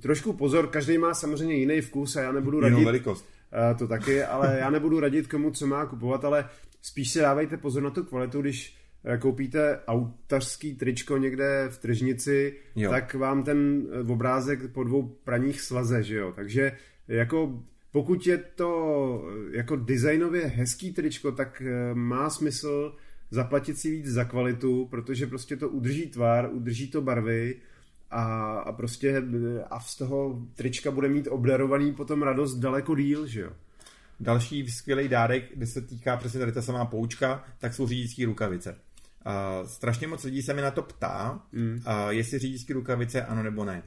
trošku pozor, každý má samozřejmě jiný vkus a já nebudu radit. velikost. Uh, to taky, ale já nebudu radit komu, co má kupovat, ale spíš si dávejte pozor na tu kvalitu, když koupíte autařský tričko někde v tržnici, jo. tak vám ten eh, obrázek po dvou praních slaze, že jo. Takže jako pokud je to eh, jako designově hezký tričko, tak má smysl zaplatit si víc za kvalitu, protože prostě to udrží tvar, udrží to barvy a, a prostě a z toho trička bude mít obdarovaný potom radost daleko díl, že jo. Další skvělý dárek, kde se týká přesně tady ta samá poučka, tak jsou řidičské rukavice. Uh, strašně moc lidí se mi na to ptá, mm. uh, jestli řidičské rukavice ano nebo ne.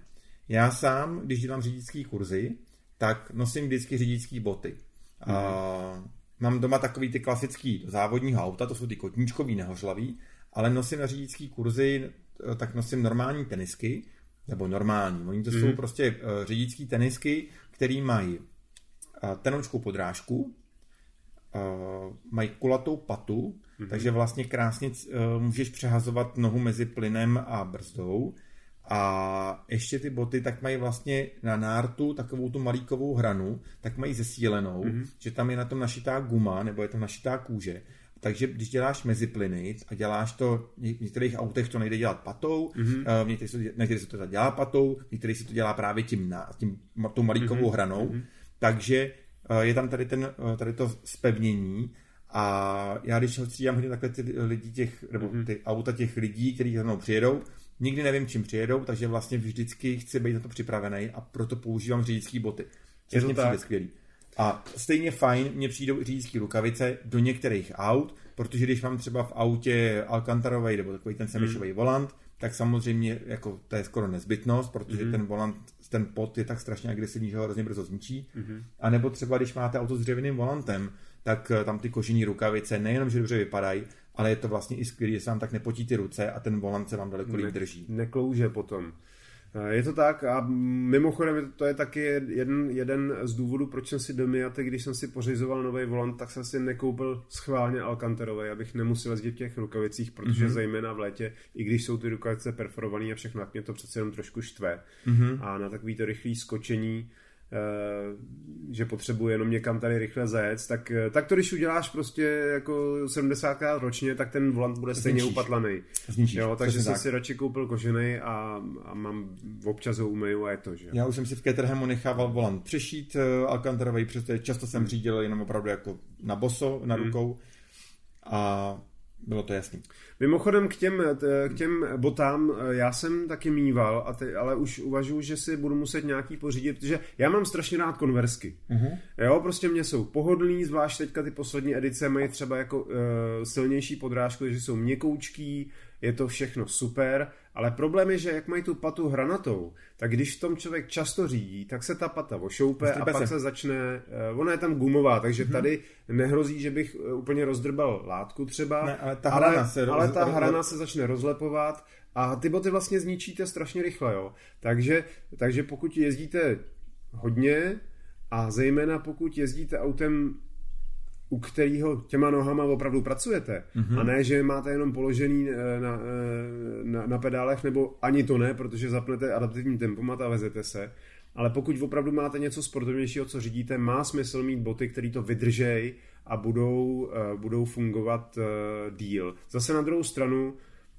Já sám, když dělám řidičské kurzy, tak nosím vždycky řidičské boty. Mm. Uh, mám doma takový ty klasický závodního auta, to jsou ty kotníčkový, nehořlavý, ale nosím na řidičské kurzy, eh, tak nosím normální tenisky, nebo normální. Oni to mm. jsou prostě uh, řidičské tenisky, které mají uh, tenoučkou podrážku, uh, mají kulatou patu, Mm-hmm. Takže vlastně krásně uh, můžeš přehazovat nohu mezi plynem a brzdou. A ještě ty boty tak mají vlastně na nártu takovou tu malíkovou hranu, tak mají zesílenou, mm-hmm. že tam je na tom našitá guma, nebo je tam našitá kůže. Takže když děláš meziplyny a děláš to, v některých autech to nejde dělat patou, mm-hmm. v některých, se, některých se to dělá patou, v některých se to dělá právě tím, na, tím tou malíkovou mm-hmm. hranou. Mm-hmm. Takže je tam tady, ten, tady to spevnění a já když střídám hodně takhle ty lidi těch, nebo mhm. ty auta těch lidí, kteří za mnou přijedou, nikdy nevím, čím přijedou, takže vlastně vždycky chci být na to připravený a proto používám řidičské boty. Je to přijde skvělý. A stejně fajn mě přijdou řidičské rukavice do některých aut, protože když mám třeba v autě Alcantarový nebo takový ten semišový mm. volant, tak samozřejmě jako to je skoro nezbytnost, protože mm. ten volant, ten pot je tak strašně agresivní, že ho hrozně brzo zničí. Mm. A nebo třeba když máte auto s dřevěným volantem, tak eh, tam ty kožení rukavice nejenom, že dobře vypadají, ale je to vlastně i skvělé, že se vám tak nepotí ty ruce a ten volant se vám daleko líp drží. Neklouže potom. Eh, je to tak a mimochodem to je taky jeden, jeden z důvodů, proč jsem si do Miaty, když jsem si pořizoval nový volant, tak jsem si nekoupil schválně Alcantarový, abych nemusel jezdit v těch rukavicích, protože mm-hmm. zejména v létě, i když jsou ty rukavice perforované a všechno, tak mě to přece jenom trošku štve. Mm-hmm. A na takový to rychlé skočení že potřebuje jenom někam tady rychle zajet, tak, eh, tak to když uděláš prostě jako 70krát ročně, tak ten volant bude stejně upatlaný. Zničíš. Jo, takže jsem tak. si radši koupil kožený a, a mám občas ho umyju a je to, že? Já už jsem si v Caterhamu nechával volant přešít uh, Alcantarový, protože často jsem řídil jenom opravdu jako na boso, na hmm. rukou a bylo to jasný. Mimochodem k těm, k těm botám eh, já jsem taky mýval, a ty, ale už uvažuji, že si budu muset nějaký pořídit, protože já mám strašně rád konversky. Uh-huh. Jo, prostě mě jsou pohodlný, zvlášť teďka ty poslední edice mají třeba jako uh, silnější podrážku, že jsou měkoučký, je to všechno super, ale problém je, že jak mají tu patu hranatou, tak když v tom člověk často řídí, tak se ta pata ošoupe a pak se. se začne, uh, ona je tam gumová, takže mm-hmm. tady nehrozí, že bych uh, úplně rozdrbal látku třeba, ne, ale ta hrana, ale, se, roz, ale ta hrana se začne rozlepovat a ty boty vlastně zničíte strašně rychle, jo. Takže, takže pokud jezdíte hodně a zejména pokud jezdíte autem u kterého těma nohama opravdu pracujete. Mm-hmm. A ne, že máte jenom položený eh, na, eh, na, na pedálech, nebo ani to ne, protože zapnete adaptivní tempomat a vezete se. Ale pokud opravdu máte něco sportovnějšího, co řídíte, má smysl mít boty, které to vydržej a budou, uh, budou fungovat díl. Zase na druhou stranu,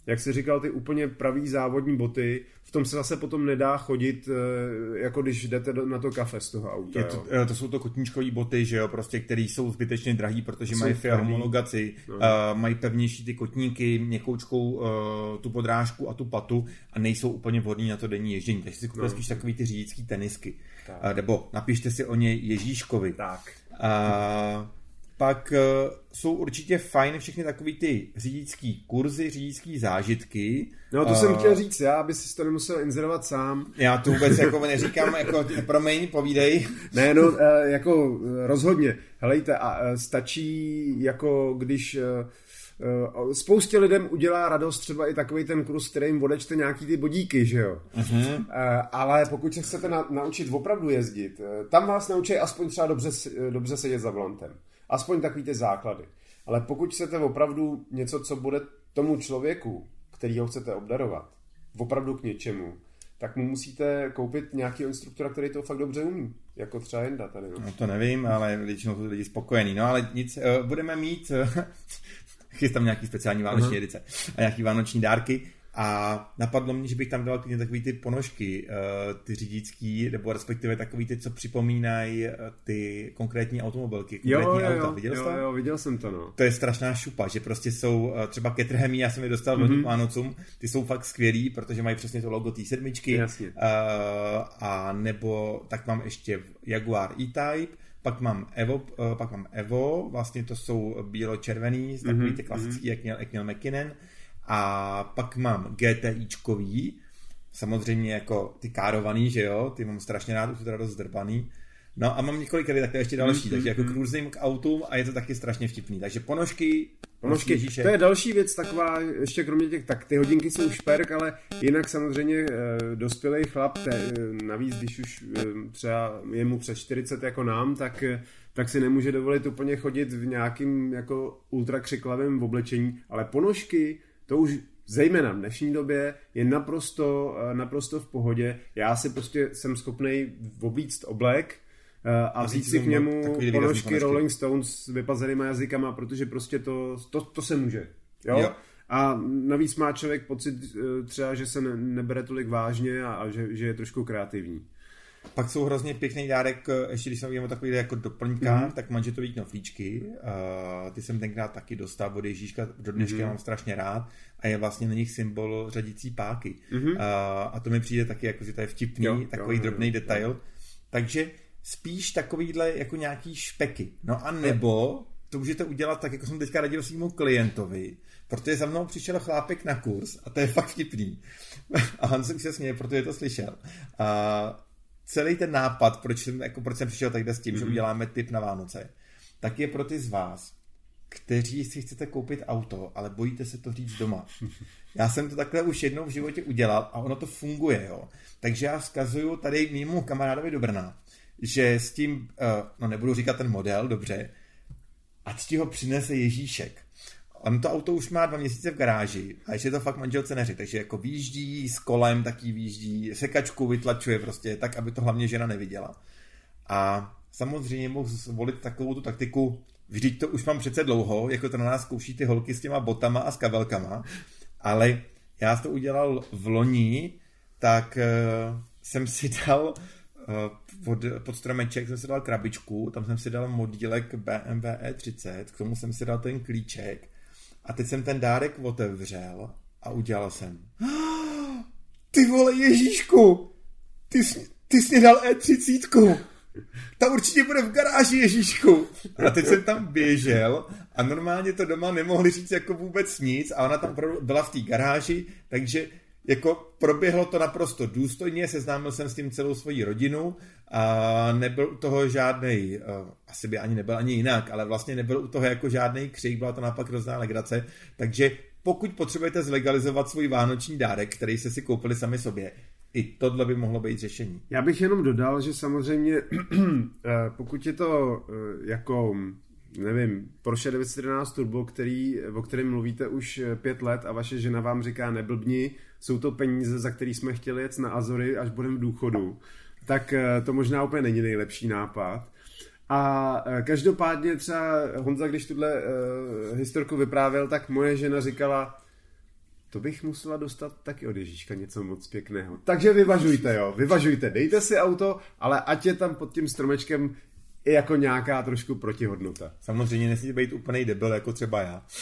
jak jsi říkal, ty úplně pravý závodní boty, v tom se zase potom nedá chodit, eh, jako když jdete na to kafe z toho auta. Je to, jo. to jsou to kotníčkové boty, že jo, prostě, které jsou zbytečně drahý, protože mají FIA homologaci, no. uh, mají pevnější ty kotníky, měkoučkou uh, tu podrážku a tu patu a nejsou úplně vhodný na to denní ježdění. Takže si koupil no. spíš takový ty řidičský tenisky. Uh, nebo napište si o ně Ježíškovi. Tak. Uh, pak uh, jsou určitě fajn všechny takový ty řidičský kurzy, řidičský zážitky. No to uh, jsem chtěl říct já, aby si to nemusel inzerovat sám. Já to vůbec jako neříkám, jako promiň, povídej. Ne, no, uh, jako rozhodně. Helejte, a stačí jako když spoustě lidem udělá radost třeba i takový ten kurz, který jim odečte nějaký ty bodíky, že jo. Uh-huh. Ale pokud se chcete na, naučit opravdu jezdit, tam vás naučí aspoň třeba dobře, dobře sedět za volantem. Aspoň takový ty základy. Ale pokud chcete opravdu něco, co bude tomu člověku, který ho chcete obdarovat, opravdu k něčemu, tak mu musíte koupit nějaký instruktora, který to fakt dobře umí. Jako třeba Jenda tady. No. no to nevím, ale většinou jsou lidi spokojení. No ale nic, uh, budeme mít, uh, chystám nějaký speciální vánoční uh-huh. edice a nějaký vánoční dárky. A napadlo mě, že bych tam dal klidně takový ty ponožky, eh, ty řidičský, nebo respektive takový ty, co připomínají eh, ty konkrétní automobilky, konkrétní jo, jo, auta. Jo, viděl jo, jsi jo, viděl jsem to, no. To je strašná šupa, že prostě jsou eh, třeba Caterhamy, já jsem je dostal mm-hmm. Vánocům, ty jsou fakt skvělý, protože mají přesně to logo té sedmičky. Jasně. Uh, a nebo tak mám ještě Jaguar E-Type, pak mám Evo, pak mám Evo, vlastně to jsou bílo-červený, takový mm-hmm. ty klasický, jak měl, jak měl McKinnon. A pak mám GTIčkový, samozřejmě jako ty károvaný, že jo, ty mám strašně rád, už jsou teda dost zdrbaný. No a mám několik tady takhle ještě další, mm-hmm. takže jako mm-hmm. cruising k autům a je to taky strašně vtipný. Takže ponožky, Ponožky, Ježíšek. to je další věc taková, ještě kromě těch, tak ty hodinky jsou šperk, ale jinak samozřejmě e, dospělý chlap, te, e, navíc když už e, třeba je mu přes 40 jako nám, tak, tak si nemůže dovolit úplně chodit v nějakým jako ultra křiklavém oblečení, ale ponožky, to už zejména v dnešní době je naprosto, eh, naprosto v pohodě. Já si prostě jsem schopný oblíct oblek eh, a, vzít si k němu ponožky Rolling Stones s vypazenýma jazykama, protože prostě to, to, to se může. Jo? jo. A navíc má člověk pocit eh, třeba, že se ne, nebere tolik vážně a, a že, že je trošku kreativní. Pak jsou hrozně pěkný dárek, eh, ještě když jsem o takový jako doplňkách, mm. tak manžetový knoflíčky. Uh, ty jsem tenkrát taky dostal od Ježíška, do dneška mm. mám strašně rád a je vlastně na nich symbol řadící páky. Mm. Uh, a to mi přijde taky, jako, že to je vtipný, jo, takový jo, drobný jo, detail. Jo. Takže spíš takovýhle jako nějaký špeky. No a nebo to můžete udělat tak, jako jsem teďka radil svýmu klientovi, protože za mnou přišel chlápek na kurz a to je fakt vtipný. A Hans se už se směje, protože to slyšel. A celý ten nápad, proč jsem, jako, proč jsem přišel takhle s tím, mm-hmm. že mhm. uděláme tip na Vánoce, tak je pro ty z vás, kteří si chcete koupit auto, ale bojíte se to říct doma. Já jsem to takhle už jednou v životě udělal a ono to funguje, jo. Takže já vzkazuju tady mému kamarádovi do Brna, že s tím, uh, no nebudu říkat ten model, dobře, ať ti ho přinese Ježíšek. On to auto už má dva měsíce v garáži a ještě to fakt manželce neři, takže jako výjíždí s kolem, taky výjíždí, sekačku vytlačuje prostě tak, aby to hlavně žena neviděla. A samozřejmě mohl zvolit takovou tu taktiku, vždyť to už mám přece dlouho, jako to na nás zkouší ty holky s těma botama a s kabelkama, ale já to udělal v loni, tak uh, jsem si dal uh, pod, pod stromeček jsem si dal krabičku, tam jsem si dal modílek BMW E30, k tomu jsem si dal ten klíček a teď jsem ten dárek otevřel a udělal jsem. Ty vole Ježíšku, ty jsi, ty jsi mě dal E30. Ta určitě bude v garáži Ježíšku. A teď jsem tam běžel a normálně to doma nemohli říct jako vůbec nic a ona tam byla v té garáži, takže jako proběhlo to naprosto důstojně, seznámil jsem s tím celou svoji rodinu a nebyl u toho žádný, uh, asi by ani nebyl ani jinak, ale vlastně nebyl u toho jako žádný křik, byla to napak hrozná legrace, takže pokud potřebujete zlegalizovat svůj vánoční dárek, který jste si koupili sami sobě, i tohle by mohlo být řešení. Já bych jenom dodal, že samozřejmě eh, pokud je to eh, jako nevím, Porsche 911 Turbo, který, o kterém mluvíte už pět let a vaše žena vám říká neblbni, jsou to peníze, za který jsme chtěli jet na Azory, až budeme v důchodu, tak eh, to možná úplně není nejlepší nápad. A eh, každopádně třeba Honza, když tuhle uh, historku vyprávěl, tak moje žena říkala, to bych musela dostat taky od Ježíška něco moc pěkného. Takže vyvažujte, jo, vyvažujte, dejte si auto, ale ať je tam pod tím stromečkem jako nějaká trošku protihodnota. Samozřejmě nesmí být úplný debil, jako třeba já.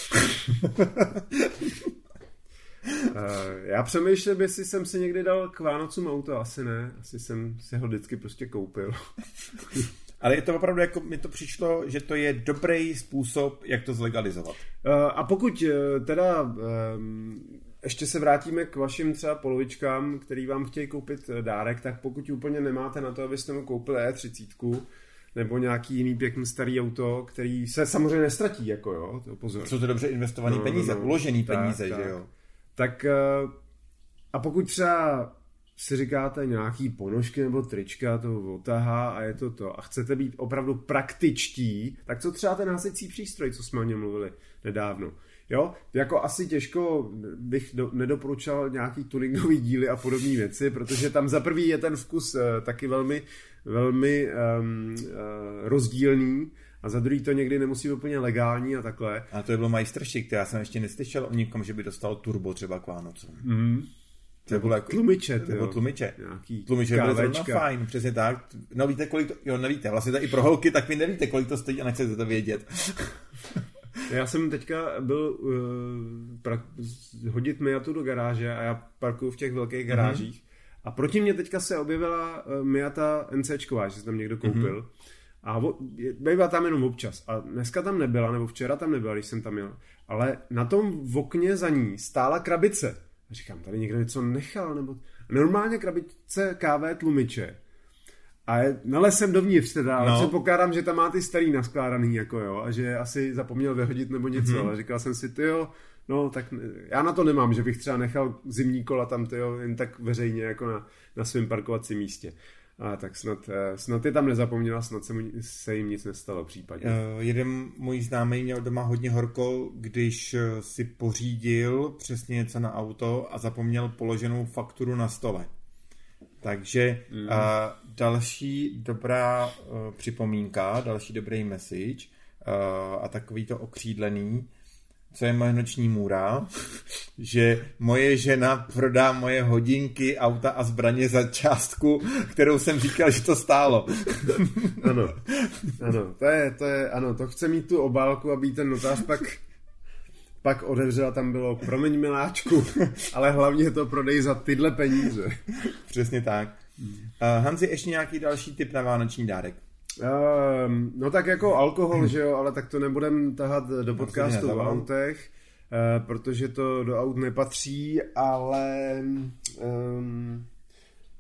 Eh, já přemýšlím, jestli jsem si někdy dal k Vánocům auto, asi ne. Asi jsem si ho vždycky prostě koupil. Ale je to opravdu, jako mi to přišlo, že to je dobrý způsob, jak to zlegalizovat. Uh, a pokud uh, teda um, ještě se vrátíme k vašim třeba polovičkám, který vám chtějí koupit dárek, tak pokud úplně nemáte na to, abyste mu koupili E30, nebo nějaký jiný pěkný starý auto, který se samozřejmě nestratí, jako jo, to pozor. Jsou to dobře investované no, peníze, no, no. uložené peníze, tak, že jo. Tak a pokud třeba si říkáte nějaký ponožky nebo trička, to otahá a je to to a chcete být opravdu praktičtí, tak co třeba ten násecí přístroj, co jsme o něm mluvili nedávno. Jo, jako asi těžko bych do, nedoporučal nějaký tuningový díly a podobné věci, protože tam za prvý je ten vkus uh, taky velmi, velmi um, uh, rozdílný a za druhý to někdy nemusí být úplně legální a takhle. A to je bylo majstršik, já jsem ještě neslyšel o nikom, že by dostal turbo třeba k Vánocům. Mm. To bylo jako, tlumiče, nebo tlumiče. Nějaký tlumiče byly zrovna fajn, přesně tak. No víte, kolik to, jo, nevíte, vlastně to i pro holky, tak vy nevíte, kolik to stojí a nechcete to vědět. Já jsem teďka byl uh, pra, hodit Miatu do garáže a já parkuju v těch velkých garážích. Mm-hmm. A proti mě teďka se objevila uh, Miata NCčková, že se tam někdo koupil. Mm-hmm. A bývá tam jenom občas. A dneska tam nebyla, nebo včera tam nebyla, když jsem tam jel. Ale na tom v okně za ní stála krabice. A říkám, tady někdo něco nechal, nebo... Normálně krabice kávé tlumiče. A nalesem dovnitř teda, ale no. předpokládám, že tam má ty starý naskládaný, jako jo, a že asi zapomněl vyhodit nebo něco, mm-hmm. ale říkal jsem si, ty jo, no tak já na to nemám, že bych třeba nechal zimní kola tam, ty jo, jen tak veřejně, jako na, na svém parkovacím místě. A tak snad, eh, snad je tam nezapomněla, snad se, mu, se jim nic nestalo případně. Uh, jeden můj známý měl doma hodně horko, když eh, si pořídil přesně něco na auto a zapomněl položenou fakturu na stole. Takže mm. uh, další dobrá uh, připomínka, další dobrý message uh, a takový to okřídlený, co je moje noční můra, že moje žena prodá moje hodinky, auta a zbraně za částku, kterou jsem říkal, že to stálo. ano, ano, to je, to je, ano, to chce mít tu obálku, aby ten notář pak pak odevřel a tam bylo promiň miláčku, ale hlavně to prodej za tyhle peníze. Přesně tak. Uh, Hanzi, ještě nějaký další tip na vánoční dárek? Um, no tak jako alkohol, že jo, ale tak to nebudem tahat do podcastu v autech, uh, protože to do aut nepatří, ale um,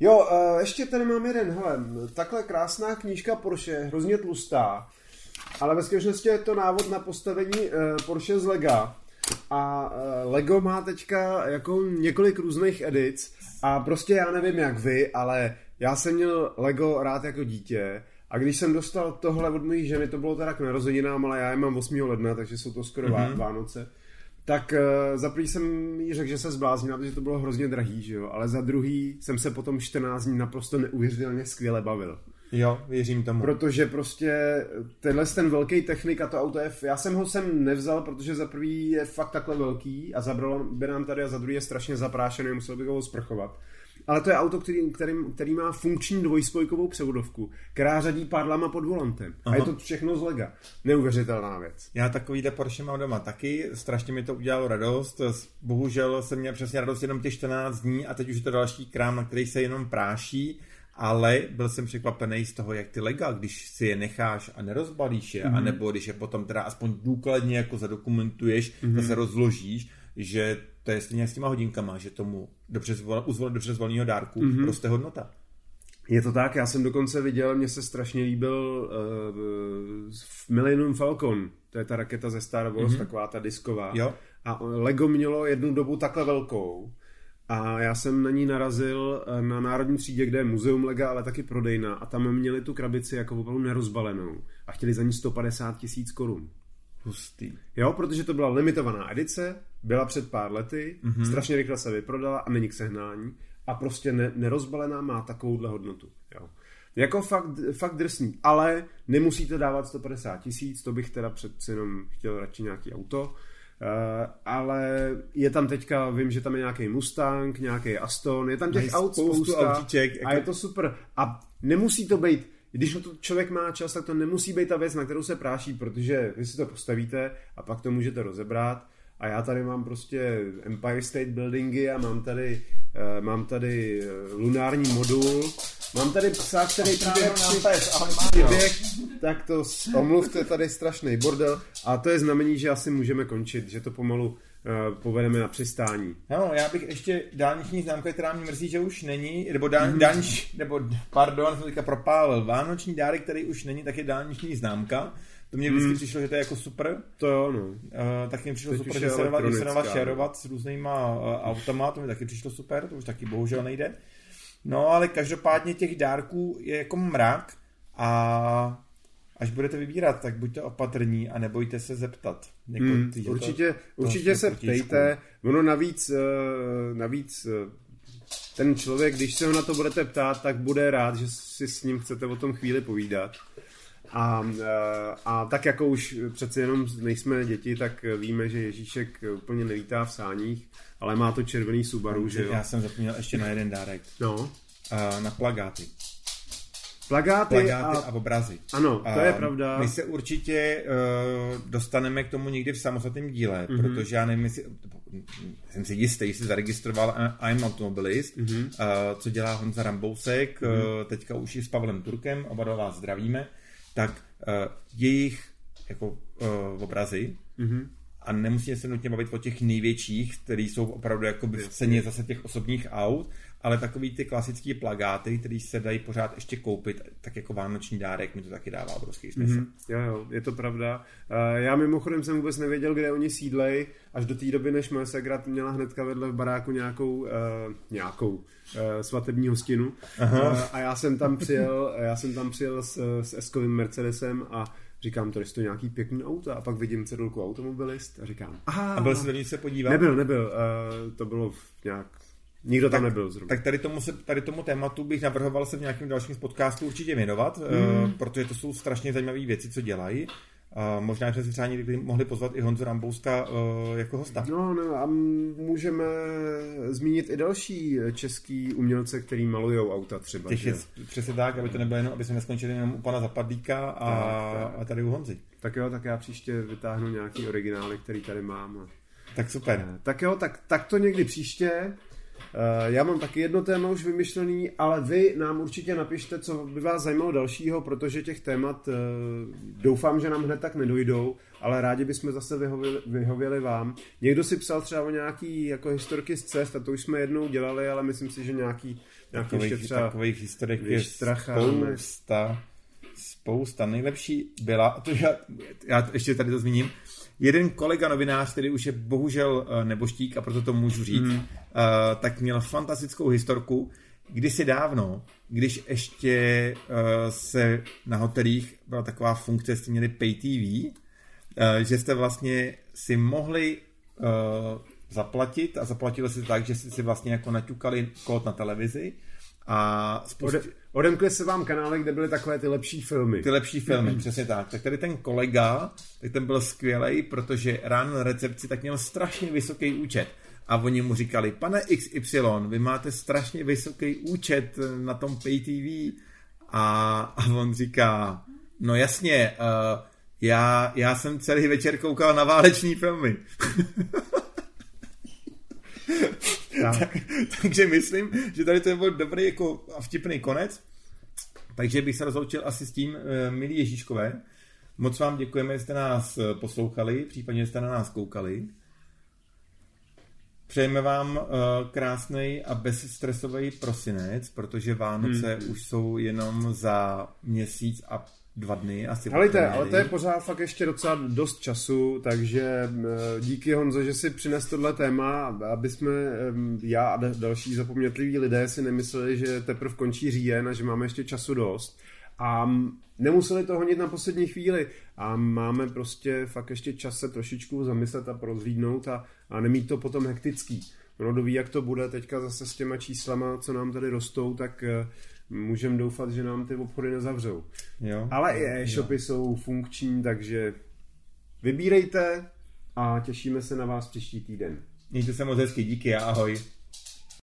jo, uh, ještě tady mám jeden, hele, takhle krásná knížka Porsche, hrozně tlustá, ale ve skutečnosti je to návod na postavení uh, Porsche z Lega a uh, Lego má teďka jako několik různých edic a prostě já nevím jak vy, ale já jsem měl Lego rád jako dítě a když jsem dostal tohle od mojí ženy, to bylo teda k narozeninám, ale já je mám 8. ledna, takže jsou to skoro mm-hmm. Vánoce, tak uh, za prvý jsem jí řekl, že se zbláznila, protože to bylo hrozně drahý, že jo, ale za druhý jsem se potom 14 dní naprosto neuvěřitelně skvěle bavil. Jo, věřím tomu. Protože prostě tenhle ten velký technik a to auto je, já jsem ho sem nevzal, protože za prvý je fakt takhle velký a zabralo by nám tady a za druhý je strašně zaprášený, musel bych ho sprchovat ale to je auto, který, který, který má funkční dvojspojkovou převodovku, která řadí pádlama pod volantem. Aha. A je to všechno z lega. Neuvěřitelná věc. Já takovýhle Porsche mám doma taky, strašně mi to udělalo radost. Bohužel jsem měl přesně radost jenom těch 14 dní a teď už je to další krám, na který se jenom práší ale byl jsem překvapený z toho, jak ty lega, když si je necháš a nerozbalíš je, mm-hmm. anebo když je potom teda aspoň důkladně jako zadokumentuješ, mm-hmm. zase rozložíš, že to je stejně s těma hodinkama, že tomu dobře zvol, u dobře zvoleného dárku mm-hmm. roste hodnota. Je to tak, já jsem dokonce viděl, mně se strašně líbil uh, Millennium Falcon, to je ta raketa ze Star Wars, mm-hmm. taková ta disková. Jo. A Lego mělo jednu dobu takhle velkou a já jsem na ní narazil eh, na Národní třídě, kde je muzeum Lega, ale taky prodejna a tam měli tu krabici jako opravdu nerozbalenou a chtěli za ní 150 tisíc korun. Hustý. Jo, protože to byla limitovaná edice, byla před pár lety, mm-hmm. strašně rychle se vyprodala a není k sehnání a prostě ne, nerozbalená má takovouhle hodnotu. Jo. Jako fakt, fakt drsný, ale nemusíte dávat 150 tisíc, to bych teda přeci jenom chtěl radši nějaký auto, ale je tam teďka, vím, že tam je nějaký Mustang, nějaký Aston, je tam těch aut spoustu spousta autíček, jako... a je to super. A nemusí to být když to člověk má čas, tak to nemusí být ta věc, na kterou se práší, protože vy si to postavíte a pak to můžete rozebrat. A já tady mám prostě Empire State Buildingy a mám tady, uh, mám tady lunární modul Mám tady psa, který ahoj, Mário. přiběh, tak to omluvte tady strašný bordel a to je znamení, že asi můžeme končit, že to pomalu uh, povedeme na přistání. No, já bych ještě dálniční známka, která mě mrzí, že už není, nebo dál, dálnič, nebo pardon, jsem teďka propálil, vánoční dárek, který už není, tak je dálniční známka. To mě vždycky přišlo, že to je jako super. To jo, no. Uh, tak mi přišlo Teď super, že se elektronická, šerovat s různýma uh, automa, to mi taky přišlo super, to už taky bohužel nejde. No, ale každopádně těch dárků je jako mrak a až budete vybírat, tak buďte opatrní a nebojte se zeptat. Jako, Hmm, že to- určitě to určitě se potížku. ptejte. Ono navíc, eh, navíc eh, ten člověk, když se ho na to budete ptát, tak bude rád, že si s ním chcete o tom chvíli povídat. A, eh, a tak jako už přece jenom nejsme děti, tak víme, že Ježíšek úplně nelítá v sáních, ale má to červený Subaru, že jo? Já jsem zapomněl ještě na jeden dárek. No. Uh, na plagáty. Plagáty, Plagáty a, a... obrazy. Ano, to je A pravda. My se určitě uh, dostaneme k tomu někdy v samostatném díle, Mhm. mm-hmm. protože já nevím, jestli, jsem si jistý, jestli zaregistroval I'm Automobilist, Mhm. mm-hmm. uh, co dělá Honza Rambousek, mm-hmm. uh, teďka už i s Pavlem Turkem, oba dva vás zdravíme, tak uh, jejich jako uh, obrazy Mhm. A nemusíme se nutně bavit o těch největších, který jsou opravdu jako v ceně zase těch osobních aut, ale takový ty klasické plagáty, které se dají pořád ještě koupit, tak jako vánoční dárek mi to taky dává obrovský smysl. Mm-hmm. Mhm, jo, jo, je to pravda. Eh, Já mimochodem jsem vůbec nevěděl, kde oni sídlej, až do té doby, než moje segra měla hnedka vedle v baráku nějakou, uh, nějakou uh, svatební hostinu. Uh, a já jsem tam přijel, já jsem tam přijel s, s Eskovým Mercedesem a říkám, to je to nějaký pěkný auto a pak vidím cedulku automobilist a říkám, aha, A byl jsi do se podívat? nebyl, nebyl, uh, to bylo v nějak, nikdo tam nebyl zrovna. Tak tady tomu, se, tady tomu tématu bych navrhoval se v nějakém dalším podcastu určitě věnovat, mm. protože to jsou strašně zajímavé věci, co dělají. Uh, možná, že si třeba někdy mohli pozvat i Honzu Rambouska uh, jako hosta. No, no a můžeme zmínit i další český umělce, který malujou auta třeba. Těch je přesně tak, aby to nebylo jenom, aby jsme neskončili jenom u pana Zapadlíka a, Tak, tak. a tady u Honzy. Tak jo, tak já příště vytáhnu nějaký originály, který tady mám. A... Tak super. Tak jo, tak, tak to někdy příště. Eh, Já mám taky jedno téma už vymyšlený, ale vy nám určitě napište, co by vás zajímalo dalšího, protože těch témat eh, doufám, že nám hned tak nedojdou, ale rádi bychom zase vyhověli, vyhověli vám. Někdo si psal třeba o nějaký jako historky z cest a to už jsme jednou dělali, ale myslím si, že nějaký, nějaký ještě Takových, třeba... takových historik je spousta. Spousta. Nejlepší byla, a to já, já to ještě tady to zmíním, jeden kolega novinář, který už je bohužel eh, neboštík a proto to můžu říct, mm. uh, tak měl fantastickou historku, kdysi dávno, když ještě uh, se na hotelích byla taková funkce, jste měli pay TV, uh, že jste vlastně si mohli uh, zaplatit a zaplatilo se tak, že jste si vlastně jako naťukali kód na televizi a spustili, odemkli se vám kanály, kde byly takové ty lepší filmy. ty lepší filmy, přesně tak. Tak tady ten kolega, tak ten byl skvělý, protože ráno na recepci tak měl strašně vysoký účet. A oni mu říkali, pane XY, vy máte strašně vysoký účet na tom Pay TV. A, a on říká, no jasně, uh, já, já jsem celý večer koukal na váleční filmy. tak, takže myslím, že tady to byl dobrý jako a vtipný konec. Takže bych se rozloučil asi s tím, eh, milí Ježíškové. Moc vám děkujeme, že jste nás eh, poslouchali, případně jste na nás koukali. Přejeme vám krásný a bezstresový prosinec, protože Vánoce hmm. už jsou jenom za měsíc a dva dny asi. Ale, od to, premiéry. ale to je pořád fakt ještě docela dost času, takže eh, díky Honzo, že si přines tohle téma, aby jsme já a da- další zapomnětliví lidé si nemysleli, že teprve končí říjen a že máme ještě času dost. A nemuseli to honit na poslední chvíli a máme prostě fakt ještě čas se trošičku zamyslet a prozvídnout a, a nemít to potom hektický. Ono doví, jak to bude teďka zase s těma číslama, co nám tady rostou, tak eh, můžeme doufat, že nám ty obchody nezavřou. Jo? Ale i e-shopy jsou funkční, takže vybírejte a těšíme se na vás příští týden. Mějte se moc hezky, díky a ahoj.